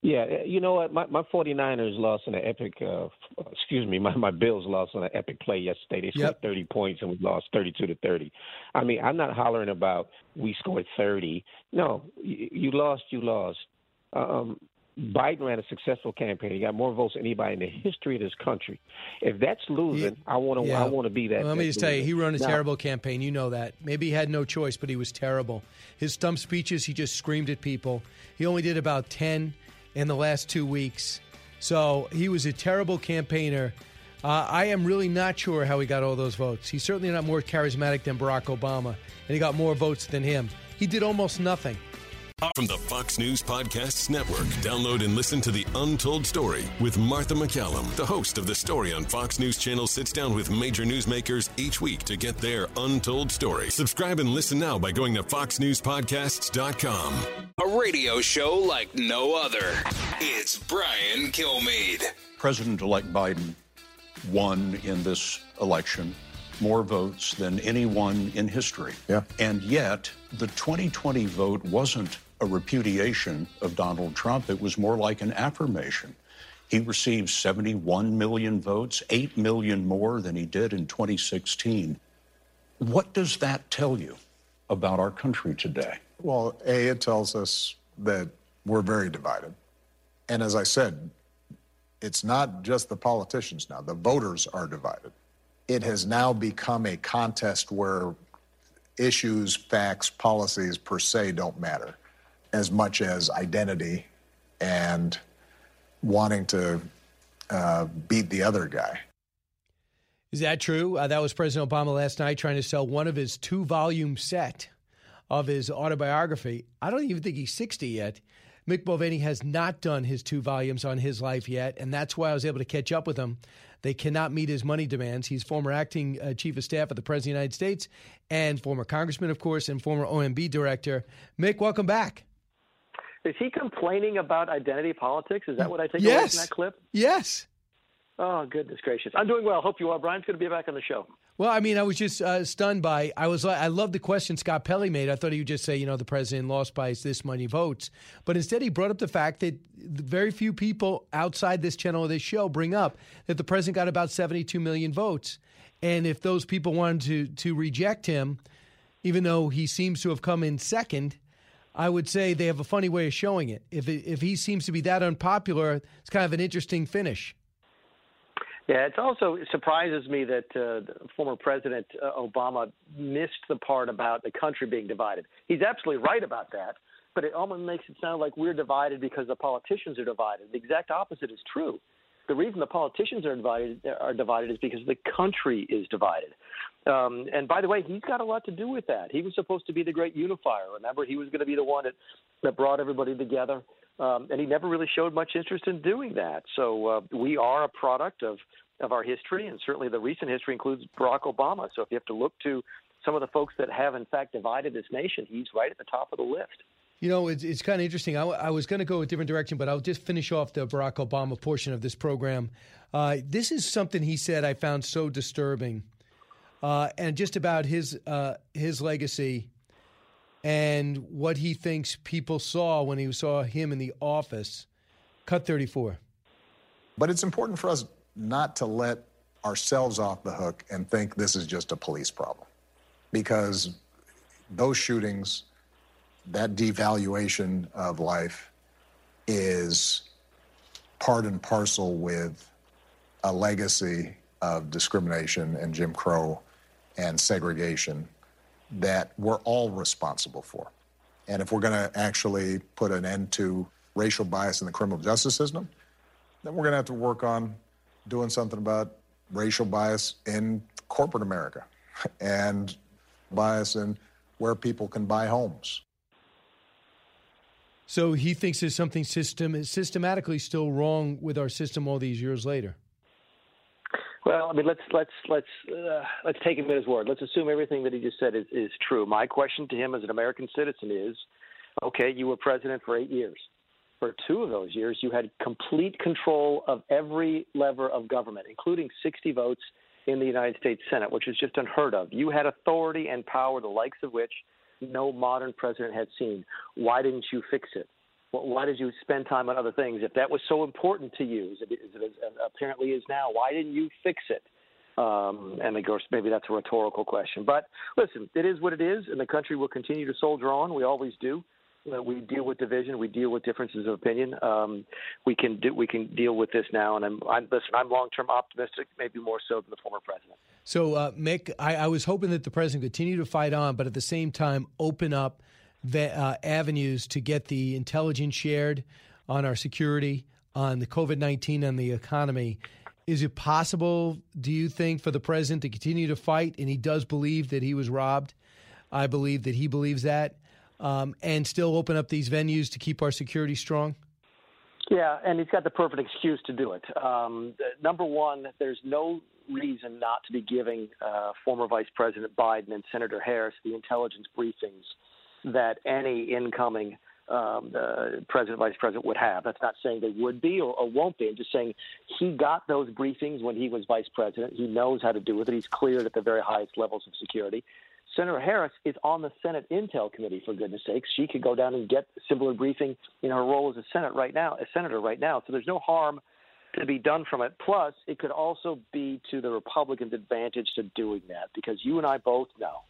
Yeah, you know what? My, my 49ers lost in an epic, uh, excuse me, my, my Bills lost on an epic play yesterday. They scored yep. 30 points and we lost 32 to 30. I mean, I'm not hollering about we scored 30. No, you, you lost, you lost. Um, Biden ran a successful campaign. He got more votes than anybody in the history of this country. If that's losing, I want to. Yeah. I want to be that. Well, let me just tell you, he ran a now, terrible campaign. You know that. Maybe he had no choice, but he was terrible. His stump speeches, he just screamed at people. He only did about ten in the last two weeks. So he was a terrible campaigner. Uh, I am really not sure how he got all those votes. He's certainly not more charismatic than Barack Obama, and he got more votes than him. He did almost nothing. From the Fox News Podcasts Network, download and listen to The Untold Story with Martha MacCallum. The host of The Story on Fox News Channel sits down with major newsmakers each week to get their untold story. Subscribe and listen now by going to foxnewspodcasts.com. A radio show like no other. It's Brian Kilmeade. President elect Biden won in this election more votes than anyone in history. Yeah. And yet, the 2020 vote wasn't a repudiation of Donald Trump. It was more like an affirmation. He received 71 million votes, 8 million more than he did in 2016. What does that tell you about our country today? Well, A, it tells us that we're very divided. And as I said, it's not just the politicians now, the voters are divided. It has now become a contest where issues, facts, policies per se don't matter as much as identity and wanting to uh, beat the other guy. Is that true? Uh, that was President Obama last night trying to sell one of his two volume set of his autobiography. I don't even think he's 60 yet. Mick Mulvaney has not done his two volumes on his life yet, and that's why I was able to catch up with him. They cannot meet his money demands. He's former acting uh, chief of staff of the President of the United States and former congressman, of course, and former OMB director. Mick, welcome back. Is he complaining about identity politics? Is that what I take yes. away from that clip? Yes. Oh, goodness gracious! I'm doing well. Hope you are. Brian's going to be back on the show. Well, I mean, I was just uh, stunned by. I was. I love the question Scott Pelley made. I thought he would just say, you know, the president lost by this many votes, but instead he brought up the fact that very few people outside this channel or this show bring up that the president got about 72 million votes, and if those people wanted to to reject him, even though he seems to have come in second, I would say they have a funny way of showing it. If it, if he seems to be that unpopular, it's kind of an interesting finish. Yeah, it also surprises me that uh, former President uh, Obama missed the part about the country being divided. He's absolutely right about that, but it almost makes it sound like we're divided because the politicians are divided. The exact opposite is true. The reason the politicians are divided are divided is because the country is divided. Um, and by the way, he's got a lot to do with that. He was supposed to be the great unifier. Remember, he was going to be the one that, that brought everybody together. Um, and he never really showed much interest in doing that. So uh, we are a product of of our history, and certainly the recent history includes Barack Obama. So if you have to look to some of the folks that have in fact divided this nation, he's right at the top of the list. You know, it's, it's kind of interesting. I, I was going to go a different direction, but I'll just finish off the Barack Obama portion of this program. Uh, this is something he said I found so disturbing, uh, and just about his uh, his legacy and what he thinks people saw when he saw him in the office. Cut 34. But it's important for us not to let ourselves off the hook and think this is just a police problem. Because those shootings, that devaluation of life is part and parcel with a legacy of discrimination and Jim Crow and segregation that we're all responsible for. And if we're going to actually put an end to racial bias in the criminal justice system, then we're going to have to work on doing something about racial bias in corporate America and bias in where people can buy homes. So he thinks there's something system systematically still wrong with our system all these years later. Well, I mean, let's let's let's uh, let's take him at his word. Let's assume everything that he just said is, is true. My question to him as an American citizen is, okay, you were president for eight years. For two of those years, you had complete control of every lever of government, including 60 votes in the United States Senate, which is just unheard of. You had authority and power, the likes of which no modern president had seen. Why didn't you fix it? Why did you spend time on other things? If that was so important to you, as it, as apparently is now, why didn't you fix it? Um, and of course, maybe that's a rhetorical question. But listen, it is what it is, and the country will continue to soldier on. We always do. Uh, we deal with division. We deal with differences of opinion. Um, we can do. We can deal with this now. And I'm. I'm listen. I'm long term optimistic, maybe more so than the former president. So, uh, Mick, I, I was hoping that the president continue to fight on, but at the same time, open up the, uh, avenues to get the intelligence shared on our security, on the COVID 19, and the economy. Is it possible, do you think, for the president to continue to fight? And he does believe that he was robbed. I believe that he believes that. Um, and still open up these venues to keep our security strong? Yeah, and he's got the perfect excuse to do it. Um, number one, there's no reason not to be giving uh, former Vice President Biden and Senator Harris the intelligence briefings that any incoming um, uh, president, vice president would have. That's not saying they would be or, or, won't be. I'm just saying he got those briefings when he was vice president. He knows how to do it. He's cleared at the very highest levels of security. Senator Harris is on the Senate Intel Committee, for goodness sakes. She could go down and get similar briefing in her role as a Senate right now, a senator right now. So there's no harm to be done from it. Plus, it could also be to the Republicans' advantage to doing that because you and I both know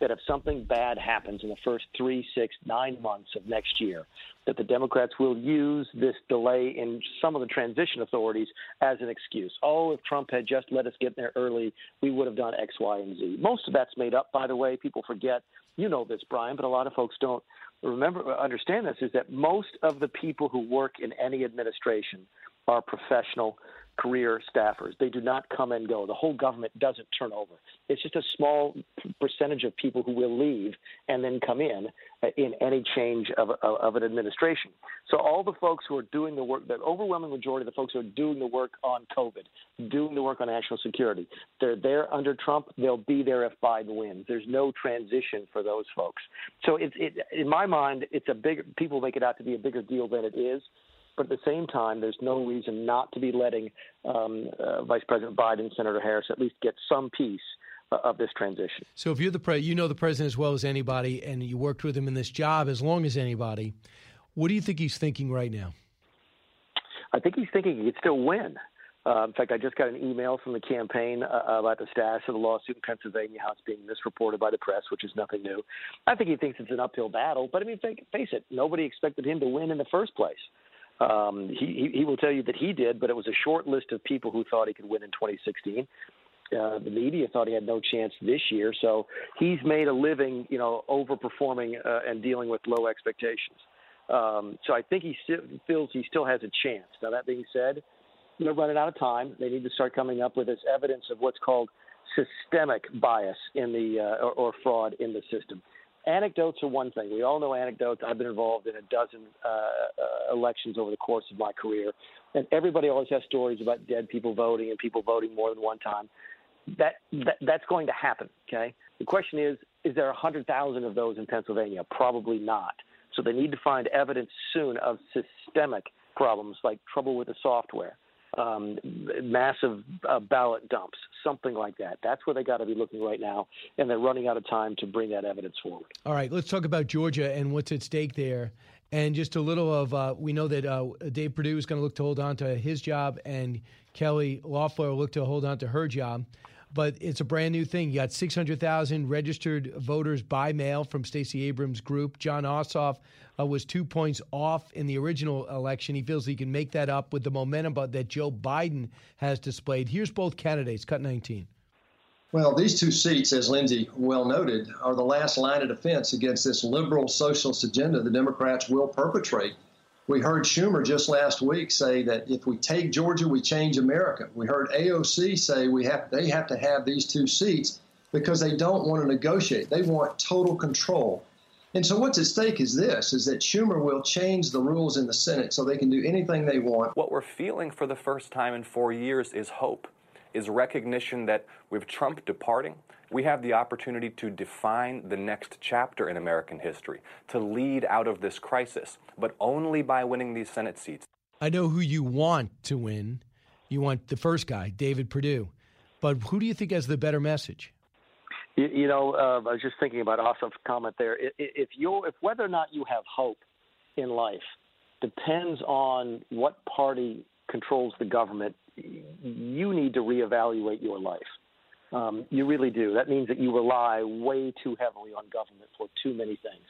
that if something bad happens in the first three, six, nine months of next year, that the Democrats will use this delay in some of the transition authorities as an excuse. Oh, if Trump had just let us get there early, we would have done X, Y, and Z. Most of that's made up, by the way. People forget. You know this, Brian, but a lot of folks don't remember understand this is that most of the people who work in any administration are professional career staffers. They do not come and go. The whole government doesn't turn over. It's just a small percentage of people who will leave and then come in uh, in any change of, of, an administration. So all the folks who are doing the work, the overwhelming majority of the folks who are doing the work on COVID, doing the work on national security, they're there under Trump. They'll be there if Biden wins. There's no transition for those folks. So it's it, in my mind, it's a bigger. People make it out to be a bigger deal than it is. But at the same time, there's no reason not to be letting um, uh, Vice President Biden, Senator Harris, at least get some piece uh, of this transition. So, if you're the pre- you know the president as well as anybody, and you worked with him in this job as long as anybody, what do you think he's thinking right now? I think he's thinking he could still win. Uh, in fact, I just got an email from the campaign uh, about the status of the lawsuit in Pennsylvania, how it's being misreported by the press, which is nothing new. I think he thinks it's an uphill battle, but I mean, face it, nobody expected him to win in the first place. Um, he, he will tell you that he did, but it was a short list of people who thought he could win in 2016. Uh, the media thought he had no chance this year, so he's made a living, you know, overperforming uh, and dealing with low expectations. Um, so I think he still feels he still has a chance. Now that being said, they're running out of time. They need to start coming up with this evidence of what's called systemic bias in the uh, or, or fraud in the system anecdotes are one thing. We all know anecdotes. I've been involved in a dozen uh, uh, elections over the course of my career, and everybody always has stories about dead people voting and people voting more than one time. That, that that's going to happen. Okay. The question is, is there a hundred thousand of those in Pennsylvania? Probably not. So they need to find evidence soon of systemic problems like trouble with the software, um, massive uh, ballot dumps, something like that. That's where they got to be looking right now, and they're running out of time to bring that evidence forward. All right, let's talk about Georgia and what's at stake there. And just a little of, uh, we know that uh, Dave Perdue is going to look to hold on to his job, and Kelly Loeffler will look to hold on to her job. But it's a brand new thing. You got 600,000 registered voters by mail from Stacey Abrams' group. Jon Ossoff uh, was two points off in the original election. He feels he can make that up with the momentum that Joe Biden has displayed. Here's both candidates. Cut 19. Well, these two seats, as Lindsay well noted, are the last line of defense against this liberal socialist agenda the Democrats will perpetrate. We heard Schumer just last week say that if we take Georgia, we change America. We heard AOC say we have they have to have these two seats because they don't want to negotiate. They want total control. And so what's at stake is this is that Schumer will change the rules in the Senate so they can do anything they want. What we're feeling for the first time in 4 years is hope is recognition that with Trump departing, we have the opportunity to define the next chapter in American history, to lead out of this crisis, but only by winning these Senate seats. I know who you want to win. You want the first guy, David Perdue. But who do you think has the better message? You, you know, uh, I was just thinking about Ossoff's comment there. If you, if whether or not you have hope in life depends on what party controls the government you need to reevaluate your life. Um, you really do. That means that you rely way too heavily on government for too many things.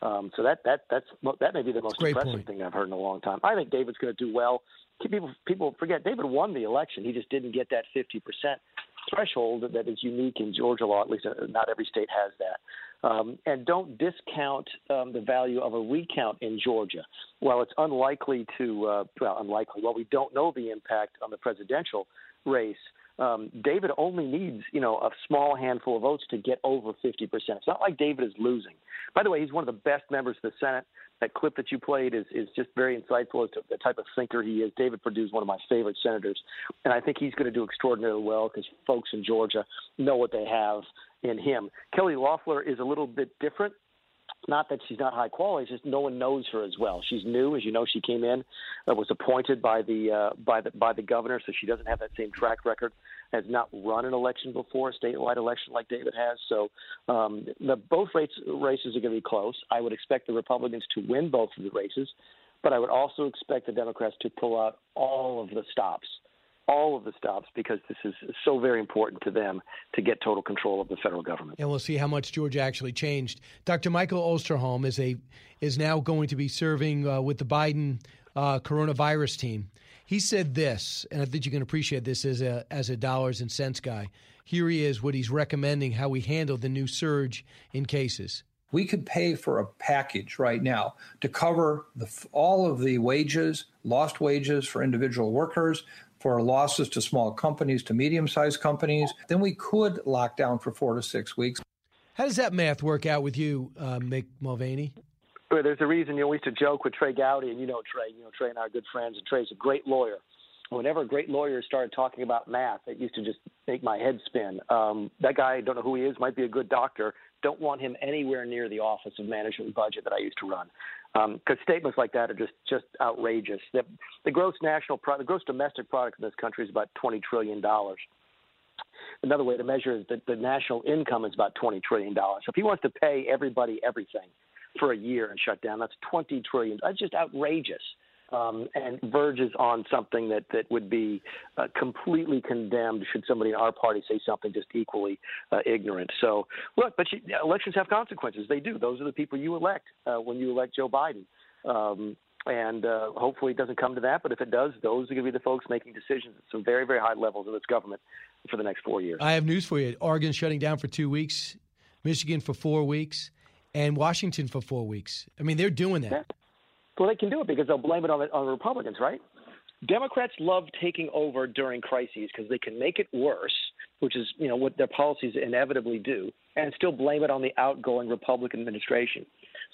Um, so that that that's that may be the most impressive point. thing I've heard in a long time. I think David's going to do well. People people forget David won the election. He just didn't get that 50 percent threshold that is unique in Georgia law. At least uh, not every state has that. Um, and don't discount um, the value of a recount in Georgia. While it's unlikely to, uh, well, unlikely. Well, we don't know the impact on the presidential race. Um, David only needs, you know, a small handful of votes to get over 50%. It's not like David is losing. By the way, he's one of the best members of the Senate. That clip that you played is, is just very insightful as to the type of thinker he is. David Perdue is one of my favorite senators, and I think he's going to do extraordinarily well because folks in Georgia know what they have in him. Kelly Loeffler is a little bit different not that she's not high quality; it's just no one knows her as well. She's new, as you know. She came in, uh, was appointed by the uh, by the by the governor, so she doesn't have that same track record. Has not run an election before, a statewide election like David has. So um, the both race, races are going to be close. I would expect the Republicans to win both of the races, but I would also expect the Democrats to pull out all of the stops all of the stops because this is so very important to them to get total control of the federal government. And we'll see how much Georgia actually changed. Dr. Michael Osterholm is a is now going to be serving uh, with the Biden uh, coronavirus team. He said this, and I think you can appreciate this as a as a dollars and cents guy. Here he is, what he's recommending how we handle the new surge in cases. We could pay for a package right now to cover the, all of the wages, lost wages for individual workers, for losses to small companies, to medium sized companies, then we could lock down for four to six weeks. How does that math work out with you, uh, Mick Mulvaney? Well, there's a reason you know we used to joke with Trey Gowdy, and you know Trey, you know Trey and I are good friends, and Trey's a great lawyer. Whenever great lawyers started talking about math, it used to just make my head spin. Um, that guy, I don't know who he is, might be a good doctor. Don't want him anywhere near the Office of Management and Budget that I used to run because um, statements like that are just just outrageous. The, the gross national product, the gross domestic product in this country is about twenty trillion dollars. Another way to measure is that the national income is about twenty trillion dollars. So if he wants to pay everybody everything for a year and shut down, that's twenty trillion. That's just outrageous um, and verges on something that, that would be uh, completely condemned should somebody in our party say something just equally uh, ignorant. So, look, but you, elections have consequences. They do. Those are the people you elect uh, when you elect Joe Biden. Um, and uh, hopefully it doesn't come to that. But if it does, those are going to be the folks making decisions at some very, very high levels of this government for the next four years. I have news for you. Oregon shutting down for two weeks, Michigan for four weeks, and Washington for four weeks. I mean, they're doing that. Yeah. Well, they can do it because they'll blame it on the, on the Republicans, right? Democrats love taking over during crises because they can make it worse, which is you know what their policies inevitably do, and still blame it on the outgoing Republican administration.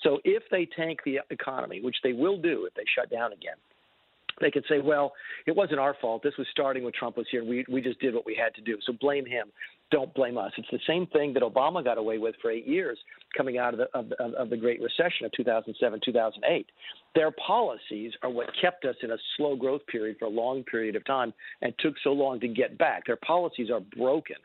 So if they tank the economy, which they will do if they shut down again, they could say, well, it wasn't our fault. This was starting when Trump was here. We, we just did what we had to do. So blame him. Don't blame us. It's the same thing that Obama got away with for eight years coming out of the, of, of, of the Great Recession of 2007, 2008. Their policies are what kept us in a slow growth period for a long period of time and took so long to get back. Their policies are broken.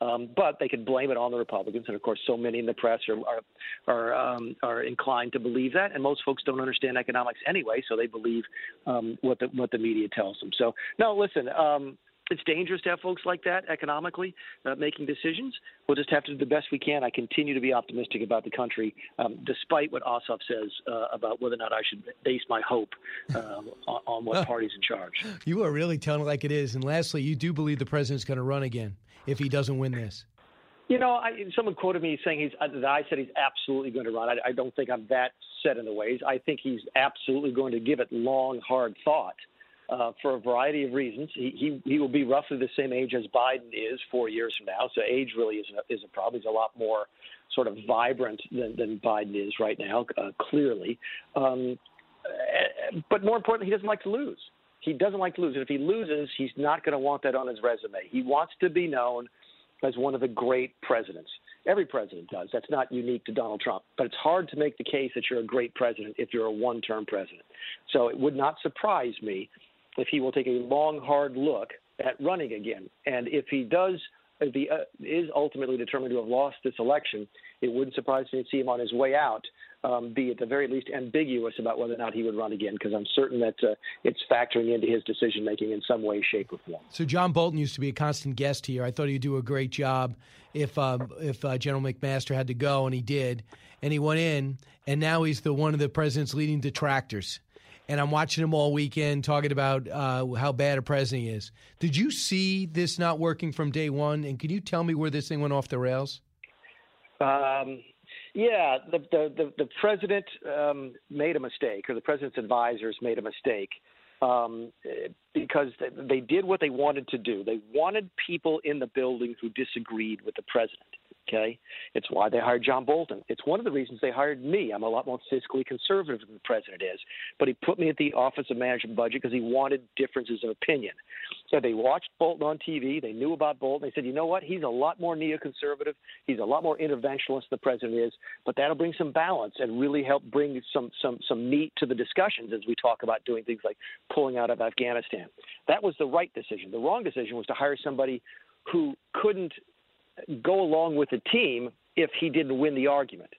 Um, but they could blame it on the Republicans, and of course, so many in the press are are are, um, are inclined to believe that. And most folks don't understand economics anyway, so they believe um, what the what the media tells them. So no, listen. Um, it's dangerous to have folks like that economically uh, making decisions. We'll just have to do the best we can. I continue to be optimistic about the country, um, despite what Ossoff says uh, about whether or not I should base my hope uh, on, on, what party's in charge. You are really telling it like it is. And lastly, you do believe the president's going to run again if he doesn't win this. You know, I, someone quoted me saying he's. That I said he's absolutely going to run. I, I don't think I'm that set in the ways. I think he's absolutely going to give it long, hard thought uh, for a variety of reasons. He, he he will be roughly the same age as Biden is four years from now, so age really is a, is a problem. He's a lot more sort of vibrant than, than Biden is right now, uh, clearly. Um, uh, but more importantly, he doesn't like to lose. He doesn't like to lose, and if he loses, he's not going to want that on his resume. He wants to be known as one of the great presidents. Every president does. That's not unique to Donald Trump. But it's hard to make the case that you're a great president if you're a one term president. So it would not surprise me if he will take a long, hard look at running again. And if he does, if he uh, is ultimately determined to have lost this election, it wouldn't surprise me to see him on his way out um, be at the very least ambiguous about whether or not he would run again, because I'm certain that uh, it's factoring into his decision making in some way, shape, or form. So John Bolton used to be a constant guest here. I thought he'd do a great job if um, if uh, General McMaster had to go, and he did, and he went in, and now he's the one of the president's leading detractors and I'm watching him all weekend talking about uh, how bad a president he is. Did you see this not working from day one? And can you tell me where this thing went off the rails? Um, yeah, the the the, the president um, made a mistake, or the president's advisors made a mistake. Um, because they did what they wanted to do. They wanted people in the building who disagreed with the president. Okay, it's why they hired John Bolton. It's one of the reasons they hired me. I'm a lot more fiscally conservative than the president is, but he put me at the Office of Management Budget because he wanted differences of opinion. So they watched Bolton on TV. They knew about Bolton. They said, you know what? He's a lot more neoconservative. He's a lot more interventionist than the president is, but that'll bring some balance and really help bring some some some meat to the discussions as we talk about doing things like pulling out of Afghanistan. That was the right decision. The wrong decision was to hire somebody who couldn't go along with the team if he didn't win the argument.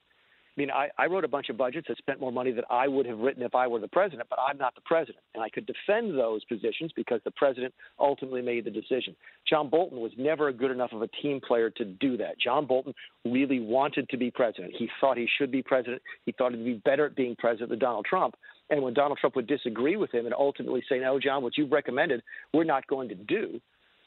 I mean, I, I wrote a bunch of budgets that spent more money than I would have written if I were the president, but I'm not the president. And I could defend those positions because the president ultimately made the decision. John Bolton was never a good enough of a team player to do that. John Bolton really wanted to be president. He thought he should be president. He thought he'd be better at being president than Donald Trump. And when Donald Trump would disagree with him and ultimately say, no, John, what you've recommended, we're not going to do,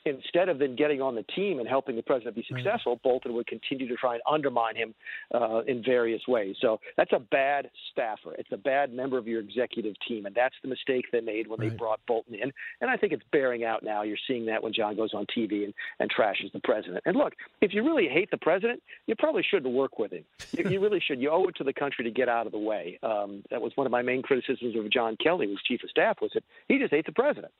instead of then getting on the team and helping the president be successful. Bolton would continue to try and undermine him uh, in various ways. So that's a bad staffer. It's a bad member of your executive team, and that's the mistake they made when right. they brought Bolton in. And I think it's bearing out now. You're seeing that when John goes on TV and, and trashes the president. And look, if you really hate the president, you probably shouldn't work with him. You, you really should. You owe it to the country to get out of the way. Um, that was one of my main criticisms of John Kelly, who's chief of staff, was that he just hates the president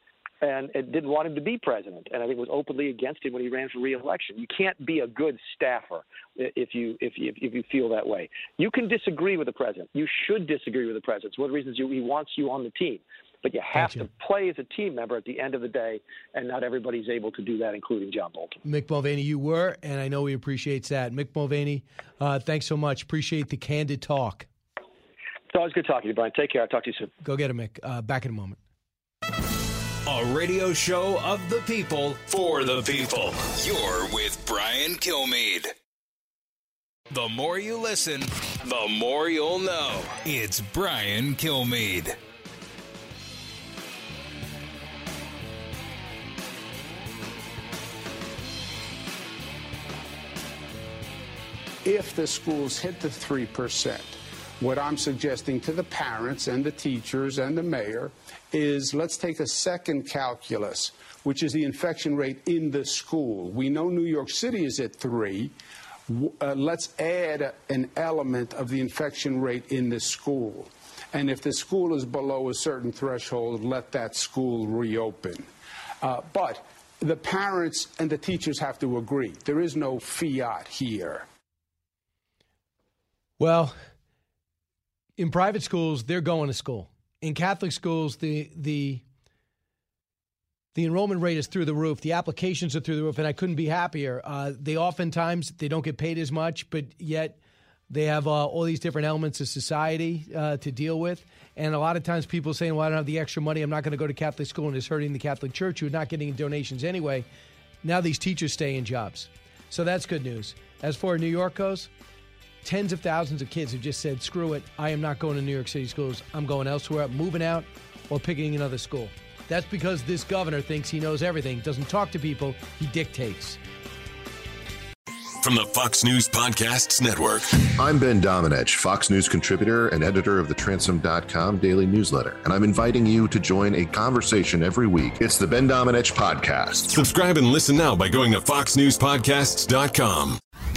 and it didn't want him to be president, and I think was openly against him when he ran for reelection. You can't be a good staffer if you if you if you feel that way. You can disagree with the president. You should disagree with the president. It's one of the reasons you, he wants you on the team. But you have to play as a team member at the end of the day, and not everybody's able to do that, including John Bolton. Mick Mulvaney, you were, and I know he appreciates that. Mick Mulvaney, uh, thanks so much. Appreciate the candid talk. It's always good talking to you, Brian. Take care. I'll talk to you soon. Go get him, Mick. Uh, back in a moment. A radio show of the people for the people. You're with Brian Kilmeade. The more you listen, the more you'll know. It's Brian Kilmeade. If the schools hit the 3%, what I'm suggesting to the parents and the teachers and the mayor is let's take a second calculus, which is the infection rate in the school. We know New York City is at three. Uh, let's add an element of the infection rate in the school. And if the school is below a certain threshold, let that school reopen. Uh, but the parents and the teachers have to agree. There is no fiat here. Well, in private schools, they're going to school in Catholic schools, the the The enrollment rate is through the roof. The applications are through the roof, and I couldn't be happier. Uh, they oftentimes they don't get paid as much, but yet they have uh, all these different elements of society uh, to deal with. And a lot of times people saying, well, I don't have the extra money. I'm not going to go to Catholic school and it's hurting the Catholic Church who are not getting donations anyway. Now these teachers stay in jobs. So that's good news. As for New York goes, tens of thousands of kids have just said, screw it. I am not going to New York City schools. I'm going elsewhere, I'm moving out or picking another school. That's because this governor thinks he knows everything, doesn't talk to people, he dictates. From the Fox News Podcasts Network. I'm Ben Domenech, Fox News contributor and editor of the Transom.com daily newsletter, and I'm inviting you to join a conversation every week. It's the Ben Domenech Podcast. Subscribe and listen now by going to FoxNewsPodcasts.com.